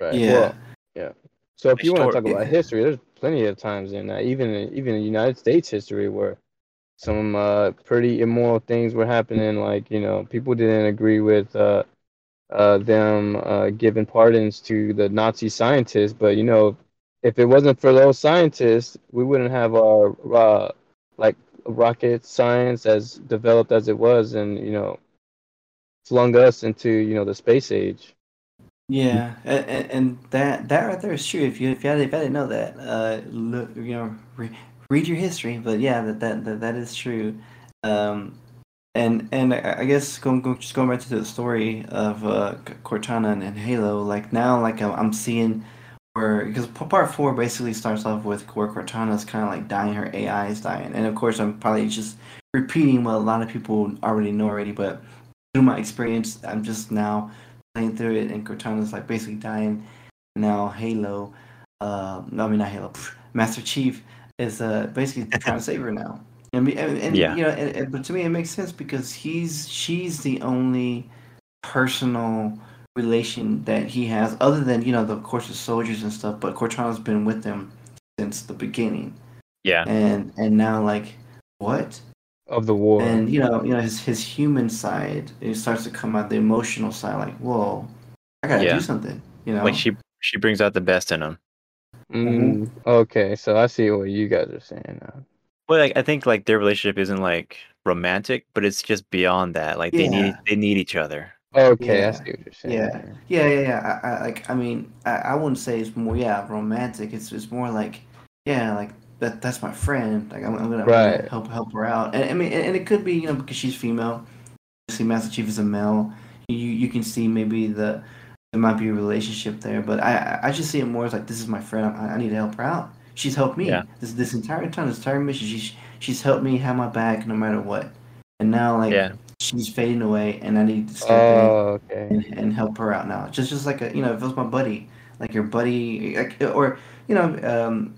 Right. Yeah. Well, yeah. So if you want to talk about history, there's plenty of times in that, even in, even in United States history, where some uh, pretty immoral things were happening. Like you know, people didn't agree with uh, uh, them uh, giving pardons to the Nazi scientists, but you know, if it wasn't for those scientists, we wouldn't have our like rocket science as developed as it was, and you know, flung us into you know the space age. Yeah, and, and that that right there is true. If you if you had, if I didn't know that, uh, look, you know, re, read your history. But yeah, that that that, that is true. Um, and and I guess going, going just going back to the story of uh, Cortana and, and Halo, like now, like I'm, I'm seeing where because part four basically starts off with where Cortana's kind of like dying, her AI is dying, and of course I'm probably just repeating what a lot of people already know already, but through my experience, I'm just now playing through it, and Cortana's like basically dying. Now Halo, uh, no, I mean not Halo, <laughs> Master Chief is uh basically trying <laughs> to save her now. And, and, and Yeah. you know, and, and- but to me it makes sense because he's she's the only personal relation that he has, other than you know, the, of course, the soldiers and stuff. But Cortana's been with them since the beginning, Yeah. and and now like what? Of the war. And you know, you know, his his human side it starts to come out, the emotional side. Like, whoa, I gotta Yeah. do something. You know, Like she she brings out the best in him. Mm, okay, so I see what you guys are saying now. Well, like I think like their relationship isn't like romantic, but it's just beyond that. Like they need they need each other. Okay, Yeah, I see what you're saying. yeah. there. Yeah, yeah, yeah. I, I like. I mean, I, I wouldn't say it's more. Yeah, romantic. It's it's more like, yeah, like that. That's my friend. Like I'm, I'm, gonna, I'm gonna Right. help help her out. And I mean, and, and it could be you know because she's female. See, Master Chief is a male. You you can see maybe the there might be a relationship there, but I I- I just see it more as like this is my friend. I, I need to help her out. She's helped me Yeah. this this entire time, this entire mission. She's she's helped me have my back no matter what. And now like Yeah. she's fading away, and I need to step in Oh, okay. and, and help her out now. Just just like a you know, if it was my buddy, like your buddy, like or you know, um,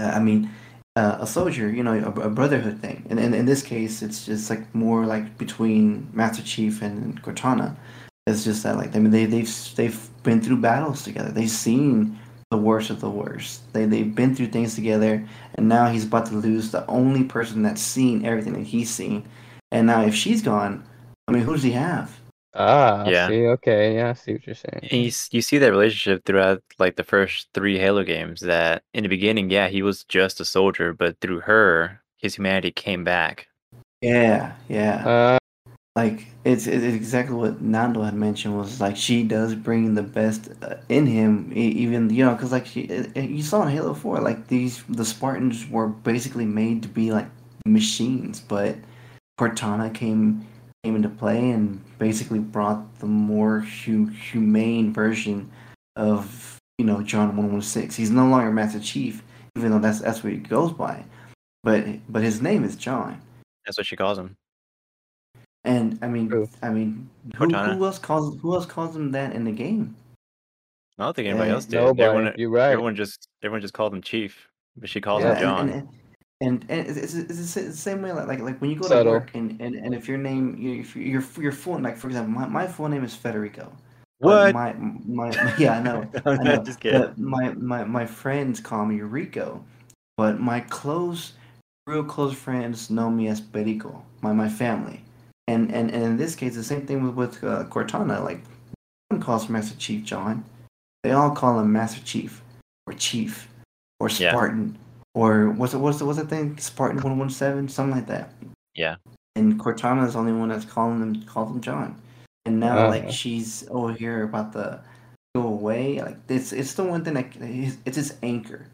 uh, I mean, uh, a soldier, you know, a, a brotherhood thing. And, and in this case, it's just like more like between Master Chief and Cortana. It's just that like I mean they they've they've been through battles together. They've seen the worst of the worst. They they've been through things together, and now he's about to lose the only person that's seen everything that he's seen. And now if she's gone, I mean, who does he have? Ah, I Yeah. see. Okay, yeah, I see what you're saying. And you, you see that relationship throughout like the first three Halo games that in the beginning, yeah, he was just a soldier, but through her, his humanity came back. Yeah, yeah. Uh, like it's, it's exactly what Nando had mentioned was like she does bring the best uh, in him even you know because like she, uh, you saw in Halo 4 like these the Spartans were basically made to be like machines but Cortana came came into play and basically brought the more hu- humane version of you know John 116 he's no longer Master Chief even though that's that's what he goes by but but his name is John That's what she calls him. And I mean, True. I mean, who, who else calls who else calls him that in the game? I don't think anybody Yeah, else did. nobody. Everyone, You're right. everyone just everyone just called him Chief, but she calls Yeah, him John. and, and, and, and it's, it's, it's the same way like like, like when you go Subtle. to work and, and, and if your name you if your your full like for example my, my full name is Federico. Um, what? but My, my <laughs> yeah I know <laughs> I know. just kidding. But my, my my friends call me Rico, but my close, real close friends know me as Perico. My my family, and and, and in this case, the same thing with with uh, Cortana. Like, no one calls Master Chief John. They all call him Master Chief, or Chief, or Yeah. Spartan, or what's it what's it what's the thing Spartan one one seven something like that. Yeah. And Cortana is the only one that's calling them called him John. And now Uh-huh. like she's over here about to go away. Like it's it's the one thing that it's it's his anchor.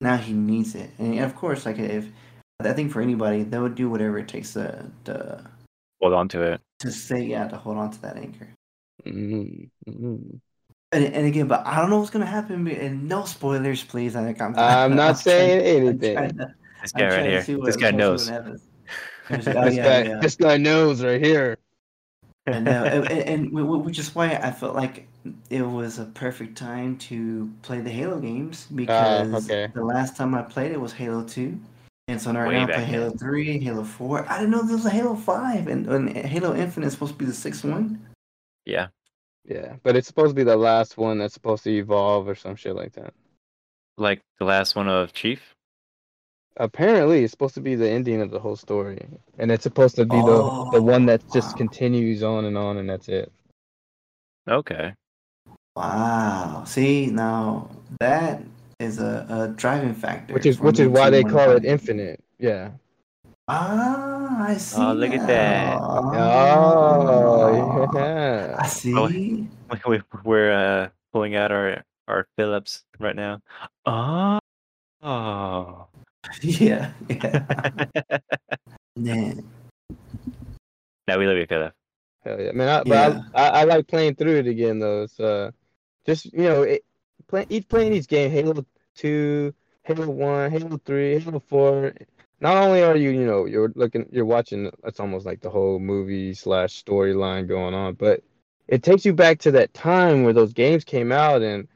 Now he needs it, and of course, like if I think for anybody, they would do whatever it takes to to Hold on to it. to say yeah to hold on to that anchor. mm, mm. And, and again, but I don't know what's gonna happen. And no spoilers, please. I think I'm. I'm <laughs> not saying I'm anything. trying to- This I'm guy right to here. what- This guy I'm trying to knows. see what happens. Oh, this yeah, guy, yeah. this guy knows right here. and, uh, <laughs> and, and w- w- which is why I felt like it was a perfect time to play the Halo games because Ah, okay. the last time I played it was Halo Two, and so right Way now I back play Halo. Three, Halo Four. I didn't know there was a Halo Five, and, and Halo Infinite is supposed to be the sixth one. Yeah. Yeah, but it's supposed to be the last one that's supposed to evolve or some shit like that. Like the last one of Chief. Apparently, it's supposed to be the ending of the whole story, and it's supposed to be the the one that oh, just Oh, wow. continues on and on, and that's it. Okay. Wow! See now that is a, a driving factor, Which is which is why they call it infinite. Yeah. Ah, I see. Oh, look at that. now. Oh, yeah. I see. We- <laughs> we- We're uh, pulling out our our Phillips right now. Oh. <laughs> Oh. yeah, yeah. <laughs> Man. now we love you, Philip. Hell yeah, man! I, Yeah. But I, I, I like playing through it again though. It's uh, just you know, it, play, each playing these games, Halo Two, Halo One, Halo Three, Halo Four. Not only are you, you know, you're looking, you're watching. It's almost like the whole movie slash storyline going on, but it takes you back to that time where those games came out and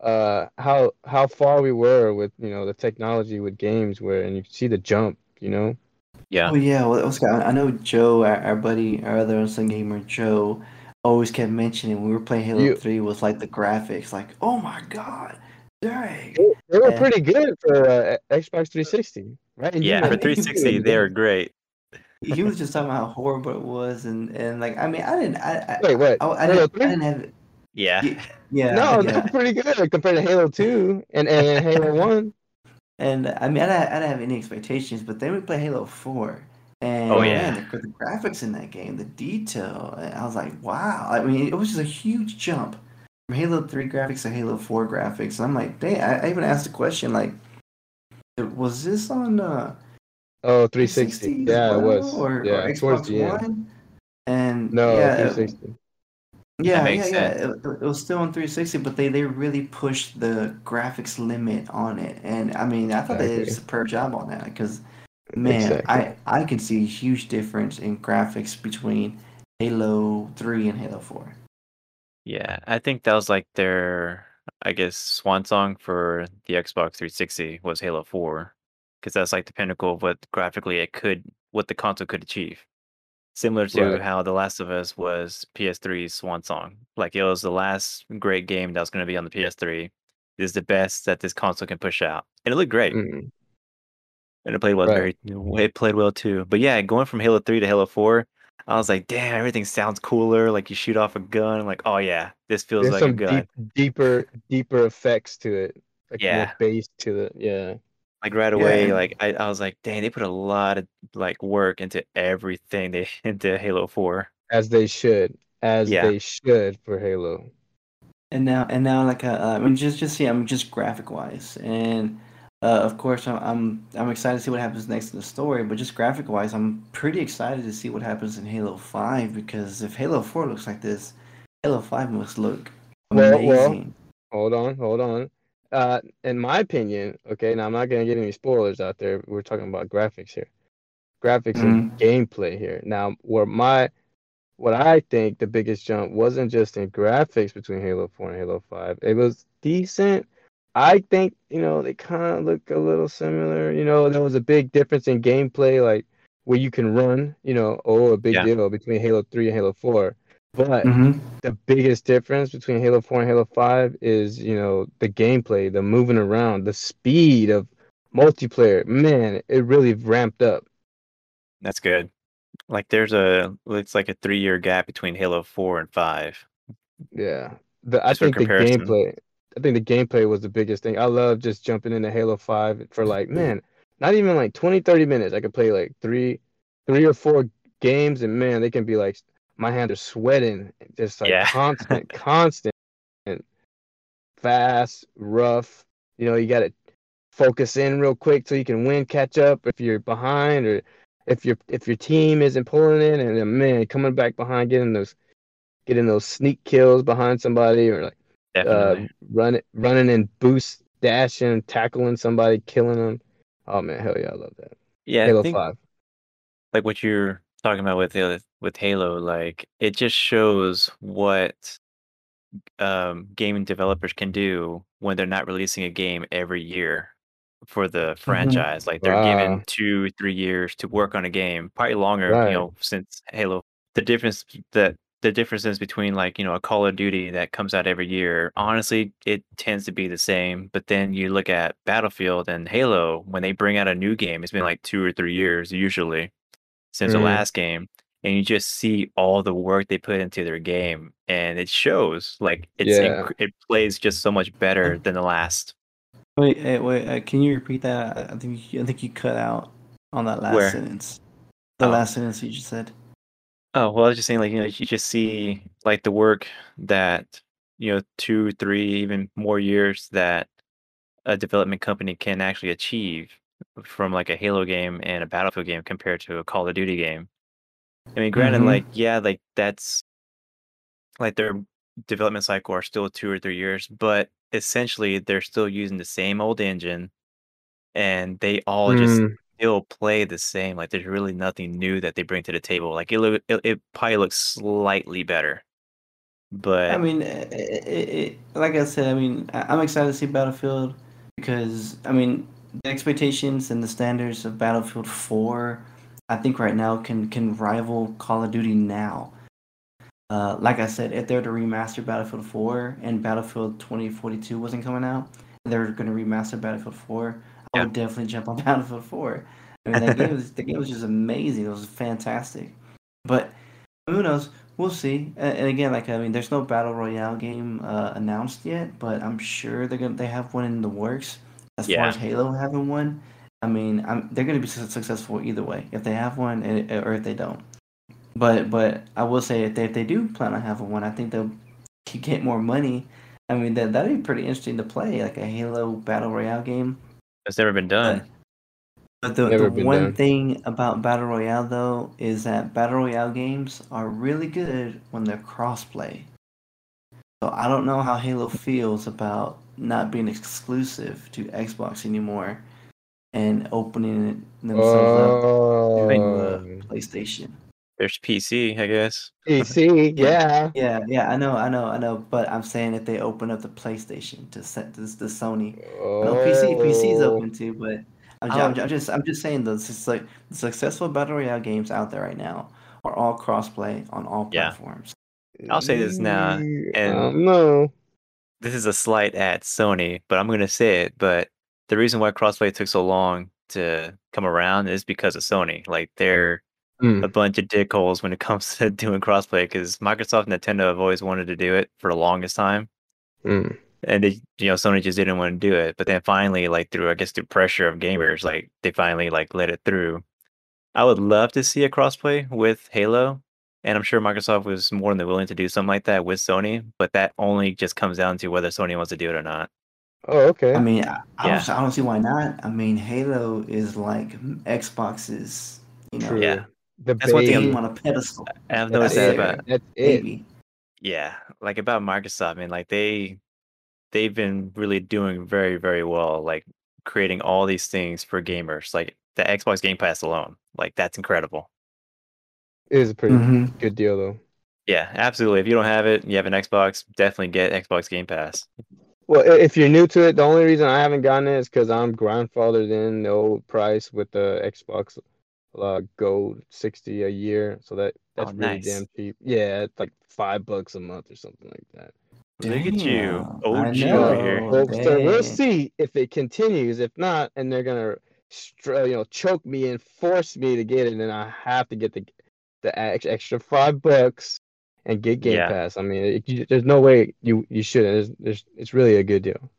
uh how how far we were with you know the technology with games where and you can see the jump you know Yeah. Oh yeah, well, what's I know Joe, our, our buddy, our other unsung gamer, Joe, always kept mentioning when we were playing Halo You- Three was like the graphics, like oh my god, dang. they, they were Yeah. pretty good for uh, xbox 360 right And Yeah, know for 360, they were great. He was just talking about how horrible it was, and and like I mean, I didn't, I, I, wait what I, I, didn't, I didn't have, Yeah. yeah, yeah, no yeah. they're pretty good compared to halo 2 and, and halo 1 <laughs> And I mean, I didn't, I didn't have any expectations, but then we play Halo Four, and Oh, man, yeah. the, the graphics in that game, the detail. I was like, wow. I mean, it was just a huge jump from Halo Three graphics to Halo Four graphics. And I'm like, dang. I, I even asked the question, like, was this on uh, oh 360 as yeah it was or, yeah or Xbox the end One? And no yeah, it- 360 yeah, yeah, yeah. It, it was still on 360, but they, they really pushed the graphics limit on it, and I mean, I thought they did a superb job on that because, man, Exactly. I I can see a huge difference in graphics between Halo 3 and Halo 4. Yeah. I think that was like their, I guess, swan song for the Xbox 360 was Halo 4. Because that's like the pinnacle of what graphically it could, what the console could achieve. Similar to Right. how The Last of Us was PS3's swan song. Like it was the last great game that was going to be on the PS3. This is the best that this console can push out. And it looked great. Mhm. And it played well. Right. Very, it played well too. But yeah, going from Halo Three to Halo Four, I was like, damn, everything sounds cooler. Like you shoot off a gun. I'm like, oh yeah, this feels there's like a some gun. deep, deeper deeper effects to it like Yeah. more bass to the yeah Like right away, and- like I, I was like, dang, they put a lot of like work into everything they <laughs> into Halo Four. as they should as Yeah. they should for halo And now, and now, like, uh, I mean, just, just see, I'm just graphic wise, and uh, of course, I'm, I'm, I'm excited to see what happens next in the story. But just graphic wise, I'm pretty excited to see what happens in Halo Five because if Halo Four looks like this, Halo Five must look amazing. well, hold on hold on uh in my opinion okay now i'm not gonna get any spoilers out there we're talking about graphics here graphics and gameplay here now where my what i think the biggest jump wasn't just in graphics between halo 4 and halo 5 it was decent i think you know they kind of look a little similar you know there was a big difference in gameplay like where you can run you know oh a big Yeah. deal between halo 3 and halo 4 but hmm the biggest difference between Halo 4 and Halo 5 is, you know, the gameplay, the moving around, the speed of multiplayer. Man, it really ramped up. That's good. Like there's a, it's like a three year gap between Halo Four and Five. Yeah. The, I think the comparison. gameplay I think the gameplay was the biggest thing. I love just jumping into Halo 5 for like, mm-hmm. man, not even like 20 30 minutes. I could play like 3 3 or 4 games and man, they can be like my hands are sweating, just like Yeah. constant <laughs> constant fast, rough. You know, you got to focus in real quick so you can win, catch up if you're behind or if your if your team isn't pulling in and then man coming back behind getting those getting those sneak kills behind somebody or like uh, Definitely. running running and boost dashing tackling somebody killing them oh man hell yeah i love that yeah, halo think 5 like what you're talking about with Halo, with Halo, like it just shows what um, gaming developers can do when they're not releasing a game every year for the franchise. Like they're given two, three years to work on a game, probably longer. Right. You know, since Halo, the difference that the differences between like you know a Call of Duty that comes out every year, honestly, it tends to be the same. But then you look at Battlefield and Halo when they bring out a new game, it's been like two or three years usually since the Mhm. last game and you just see all the work they put into their game and it shows like it's Yeah. inc- it plays just so much better than the last Wait, eh, wait, uh, can you repeat that? I think you, I think you cut out on that last Where? sentence. The Oh. last sentence you just said. Oh well i was just saying like you know you just see like the work that you know two three even more years that a development company can actually achieve from like a halo game and a battlefield game compared to a call of duty game i mean granted Mhm. like yeah like that's like their development cycle are still two or three years but essentially they're still using the same old engine, and they all just Mm, still play the same. Like there's really nothing new that they bring to the table. Like it look, it, it probably looks slightly better, but I mean, it, it, it, like I said, I mean, I'm excited to see Battlefield because I mean, the expectations and the standards of Battlefield 4, I think right now can can rival Call of Duty now. Uh, like I said, if they're to remaster Battlefield 4 and Battlefield 2042 wasn't coming out, they're going to remaster Battlefield 4, I would definitely jump <laughs> on Battlefield 4. I mean, that game was the game was just amazing. It was fantastic. But who knows? We'll see. And again, like I mean, there's no battle royale game uh, announced yet, but I'm sure they're gonna they have one in the works. As far as Halo having one, I mean, I'm, they're gonna be successful either way if they have one and, or if they don't. But but I will say if they if they do plan on having one, I think they'll get more money. I mean that that'd be pretty interesting to play like a Halo battle royale game. It's never been done. But the, the one done. thing about Battle Royale though is that Battle Royale games are really good when they're crossplay. So I don't know how Halo feels about not being exclusive to Xbox anymore and opening it themselves up to uh, PlayStation. There's PC, I guess. PC, yeah. Yeah, yeah, I know, I know, I know. But I'm saying if they open up the PlayStation to set this the Sony No, PC PC's Oh. open too, but I'm, I ju- I'm, I'm just I'm just saying those it's like the successful battle royale games out there right now are all crossplay on all Yeah. platforms. I'll say this now, Mm, and- um, no. this is a slight at Sony, but I'm going to say it. But the reason why crossplay took so long to come around is because of Sony. Like they're Mm, a bunch of dickholes when it comes <laughs> to doing crossplay because Microsoft and Nintendo have always wanted to do it for the longest time. mm. And they, you know, Sony just didn't want to do it. But then finally, like through, I guess, through pressure of gamers, like they finally like let it through. I would love to see a crossplay with Halo, and I'm sure Microsoft was more than willing to do something like that with Sony. But that only just comes down to whether Sony wants to do it or not. Oh, okay. I mean, I, I, Yeah. don't, I don't see why not. I mean, Halo is like Xbox's, you know, True. Yeah. The That's one thing I'm- game on a pedestal. I've That's noticed that it. about That's it. Baby. yeah, like about Microsoft, man. Like they they've been really doing very very well, like creating all these things for gamers, like the Xbox Game Pass alone. Like that's incredible. It is a pretty Mhm. good deal, though. Yeah, absolutely. If you don't have it, you have an Xbox, definitely get Xbox Game Pass. Well, if you're new to it, the only reason I haven't gotten it is because I'm grandfathered in the old price with the Xbox uh, Gold 60 a year. So that that's Oh, really nice. damn cheap. Yeah, it's like five bucks a month or something like that. Look at you, Damn, OG over here. Folks, so we'll see if it continues. If not, and they're gonna, you know, choke me and force me to get it, and I have to get the the extra five bucks and get Game Yeah. Pass. I mean, it, you, there's no way you you shouldn't. There's, there's, it's really a good deal.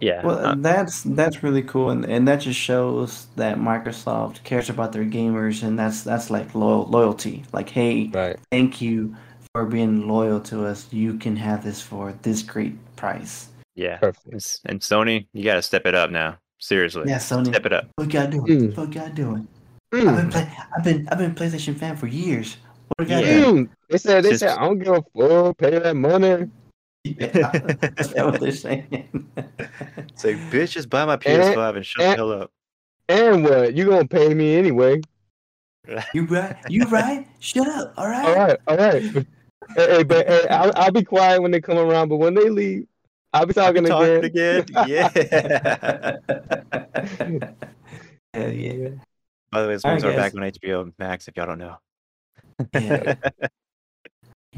Yeah. Well, uh, that's that's really cool, and, and that just shows that Microsoft cares about their gamers, and that's that's like loyal, loyalty. Like, hey, Right. thank you for being loyal to us. You can have this for this great price. yeah. Perfect. And Sony, you got to step it up now. Seriously. Yeah, Sony, Step it up. what you gotta? Mm. What you gotta do? I've been Mm. play, I've been I've been PlayStation fan for years. What do you gotta Yeah. Mm. They said they Just- said I don't give a fuck. Pay that money. Do? Yeah, that's what they're saying. <laughs> It's like, bitch, just buy my PS5 and shut and- the hell up. And what? You gonna pay me anyway? <laughs> you right? You right? Shut up! All right. All right. All right. Hey, hey, but hey, I'll, I'll be quiet when they come around. But when they leave, I'll be I'll be talking, talking again. again. Yeah. <laughs> Hell yeah. By the way, those All right, movies are back on HBO Max if y'all don't know. Yeah.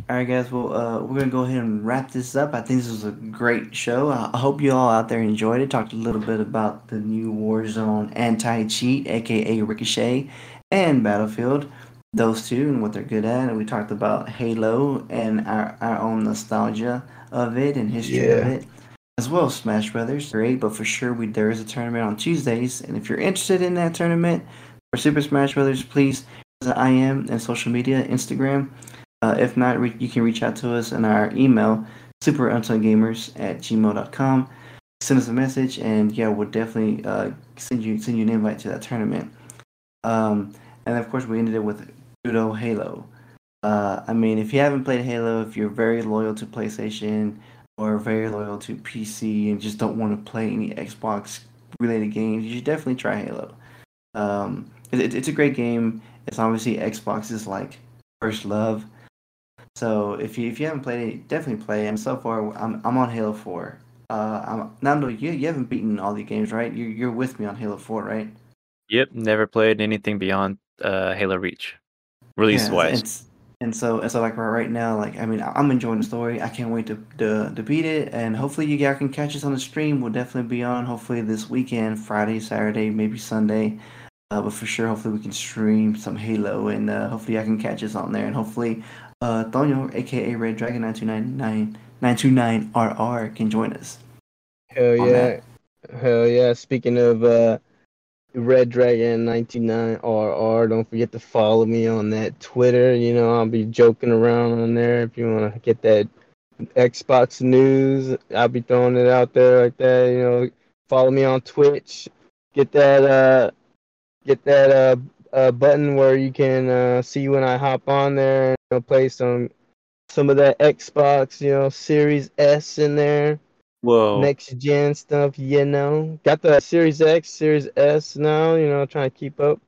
All right, guys. Well, uh, we're gonna go ahead and wrap this up. I think this was a great show. I hope you all out there enjoyed it. Talked a little bit about the new Warzone anti-cheat, aka Ricochet, and Battlefield. Those two and what they're good at. And we talked about Halo and our, our own nostalgia of it and history of it, as well as Smash Brothers. Great, but for sure, we there is a tournament on Tuesdays, and if you're interested in that tournament for Super Smash Brothers, please visit I am and social media, Instagram. Uh, if not, re- you can reach out to us on our email, superuntogamers at gmail.com. Send us a message, and yeah, we'll definitely uh, send you send you an invite to that tournament. Um, and of course, we ended it with Pseudo Halo. Uh, I mean, if you haven't played Halo, if you're very loyal to PlayStation, or very loyal to PC and just don't want to play any Xbox related games, you should definitely try Halo. Um, it, it's a great game. It's obviously Xbox's like first love. So if you if you haven't played it, definitely play. And so far, I'm I'm on Halo Four. Uh, I'm, Nando, you you haven't beaten all the games, right? You're you're with me on Halo Four, right? Yep, never played anything beyond uh, Halo Reach, release Yeah, wise. and, and so and so like right now, like I mean, I'm enjoying the story. I can't wait to to, to beat it, and hopefully you guys can catch us on the stream. We'll definitely be on. Hopefully this weekend, Friday, Saturday, maybe Sunday. Uh, but for sure, hopefully we can stream some Halo, and uh, hopefully I can catch us on there, and hopefully, uh, Tonyo, aka Red Dragon 9299 929 RR, can join us. Hell yeah. Hell yeah. Speaking of uh, Red Dragon 99RR, don't forget to follow me on that Twitter. You know, I'll be joking around on there if you want to get that Xbox news. I'll be throwing it out there like that. You know, follow me on Twitch. Get that uh, get that uh, uh button where you can uh, see when I hop on there know, play some some of that Xbox, you know, Series S in there Whoa. next gen stuff, you know. Got the Series X, Series S now, you know, trying to keep up.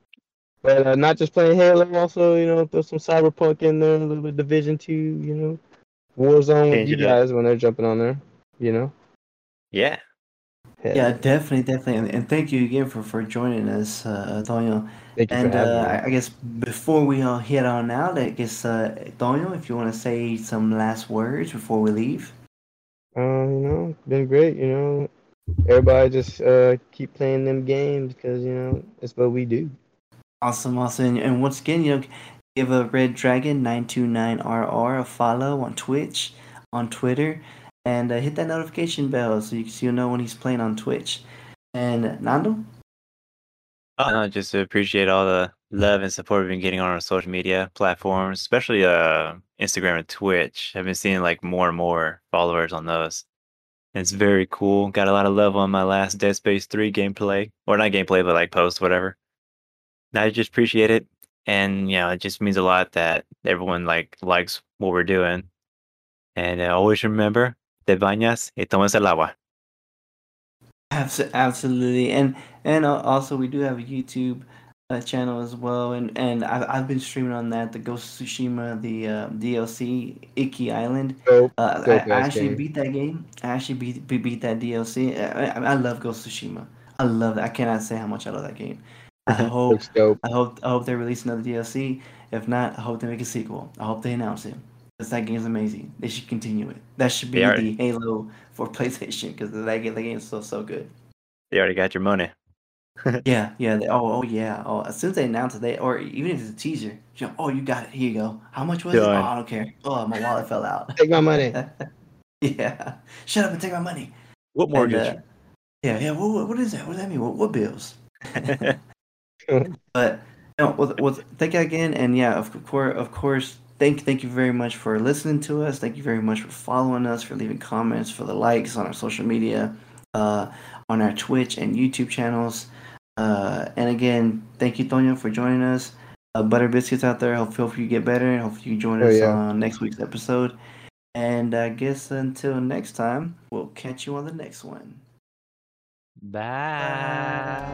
But uh, not just playing Halo, also, you know, throw some Cyberpunk in there, a little bit of Division 2, you know. Warzone with you it up. guys when they're jumping on there, you know. Yeah. Hell, Yeah, definitely, definitely, and, and thank you again for for joining us, uh, Tonyo. Thank you And for uh, me. I I guess before we all head on out, I guess uh, Tonyo, if you want to say some last words before we leave. Uh, you know, been great, you know. Everybody just uh, keep playing them games because, you know, it's what we do. Awesome, awesome, and, and once again, you know, give a Red Dragon nine two nine RR a follow on Twitch, on Twitter, and uh, hit that notification bell so you so you know when he's playing on Twitch. And Nando, Uh, just appreciate all the love and support we've been getting on our social media platforms, especially uh Instagram and Twitch. I've been seeing like more and more followers on those. It's very cool. Got a lot of love on my last Dead Space 3 gameplay. Or not gameplay, but like post, whatever. I just appreciate it. And you know, it just means a lot that everyone like likes what we're doing. And uh, always remember, te bañas y tomas el agua. Absolutely, and and also we do have a YouTube uh, channel as well, and and I've I've been streaming on that the Ghost of Tsushima the uh, DLC Iki Island. Dope. Uh, I, Dope I ass actually game. beat that game. I actually beat beat, beat that DLC. I, I, I love Ghost of Tsushima. I love that. I cannot say how much I love that game. I <laughs> hope I hope I hope they release another DLC. If not, I hope they make a sequel. I hope they announce it. Because that game's amazing. They should continue it. That should be They are- the Halo for PlayStation because that game, that game is so so good. They already got your money. <laughs> Yeah, yeah. They, oh, oh, yeah. Oh, as soon as they announce it, they or even if it's a teaser, you know, oh, you got it. Here you go. How much was it? Oh, I don't care. Oh, my wallet fell out. <laughs> Take my money. <laughs> yeah. Shut up and take my money. What And, mortgage? uh, yeah, yeah. What, what- what is that? What does that mean? What, what bills? But no, well, well, thank you again, and yeah, of course, of course, thank thank you very much for listening to us. Thank you very much for following us, for leaving comments, for the likes on our social media, uh, on our Twitch and YouTube channels. Uh, and again, thank you, Tonyo, for joining us. Uh, Butter Biscuits out there. Hope hopefully you get better, and hopefully you join Oh, us yeah. on next week's episode. And I guess until next time, we'll catch you on the next one. Bye.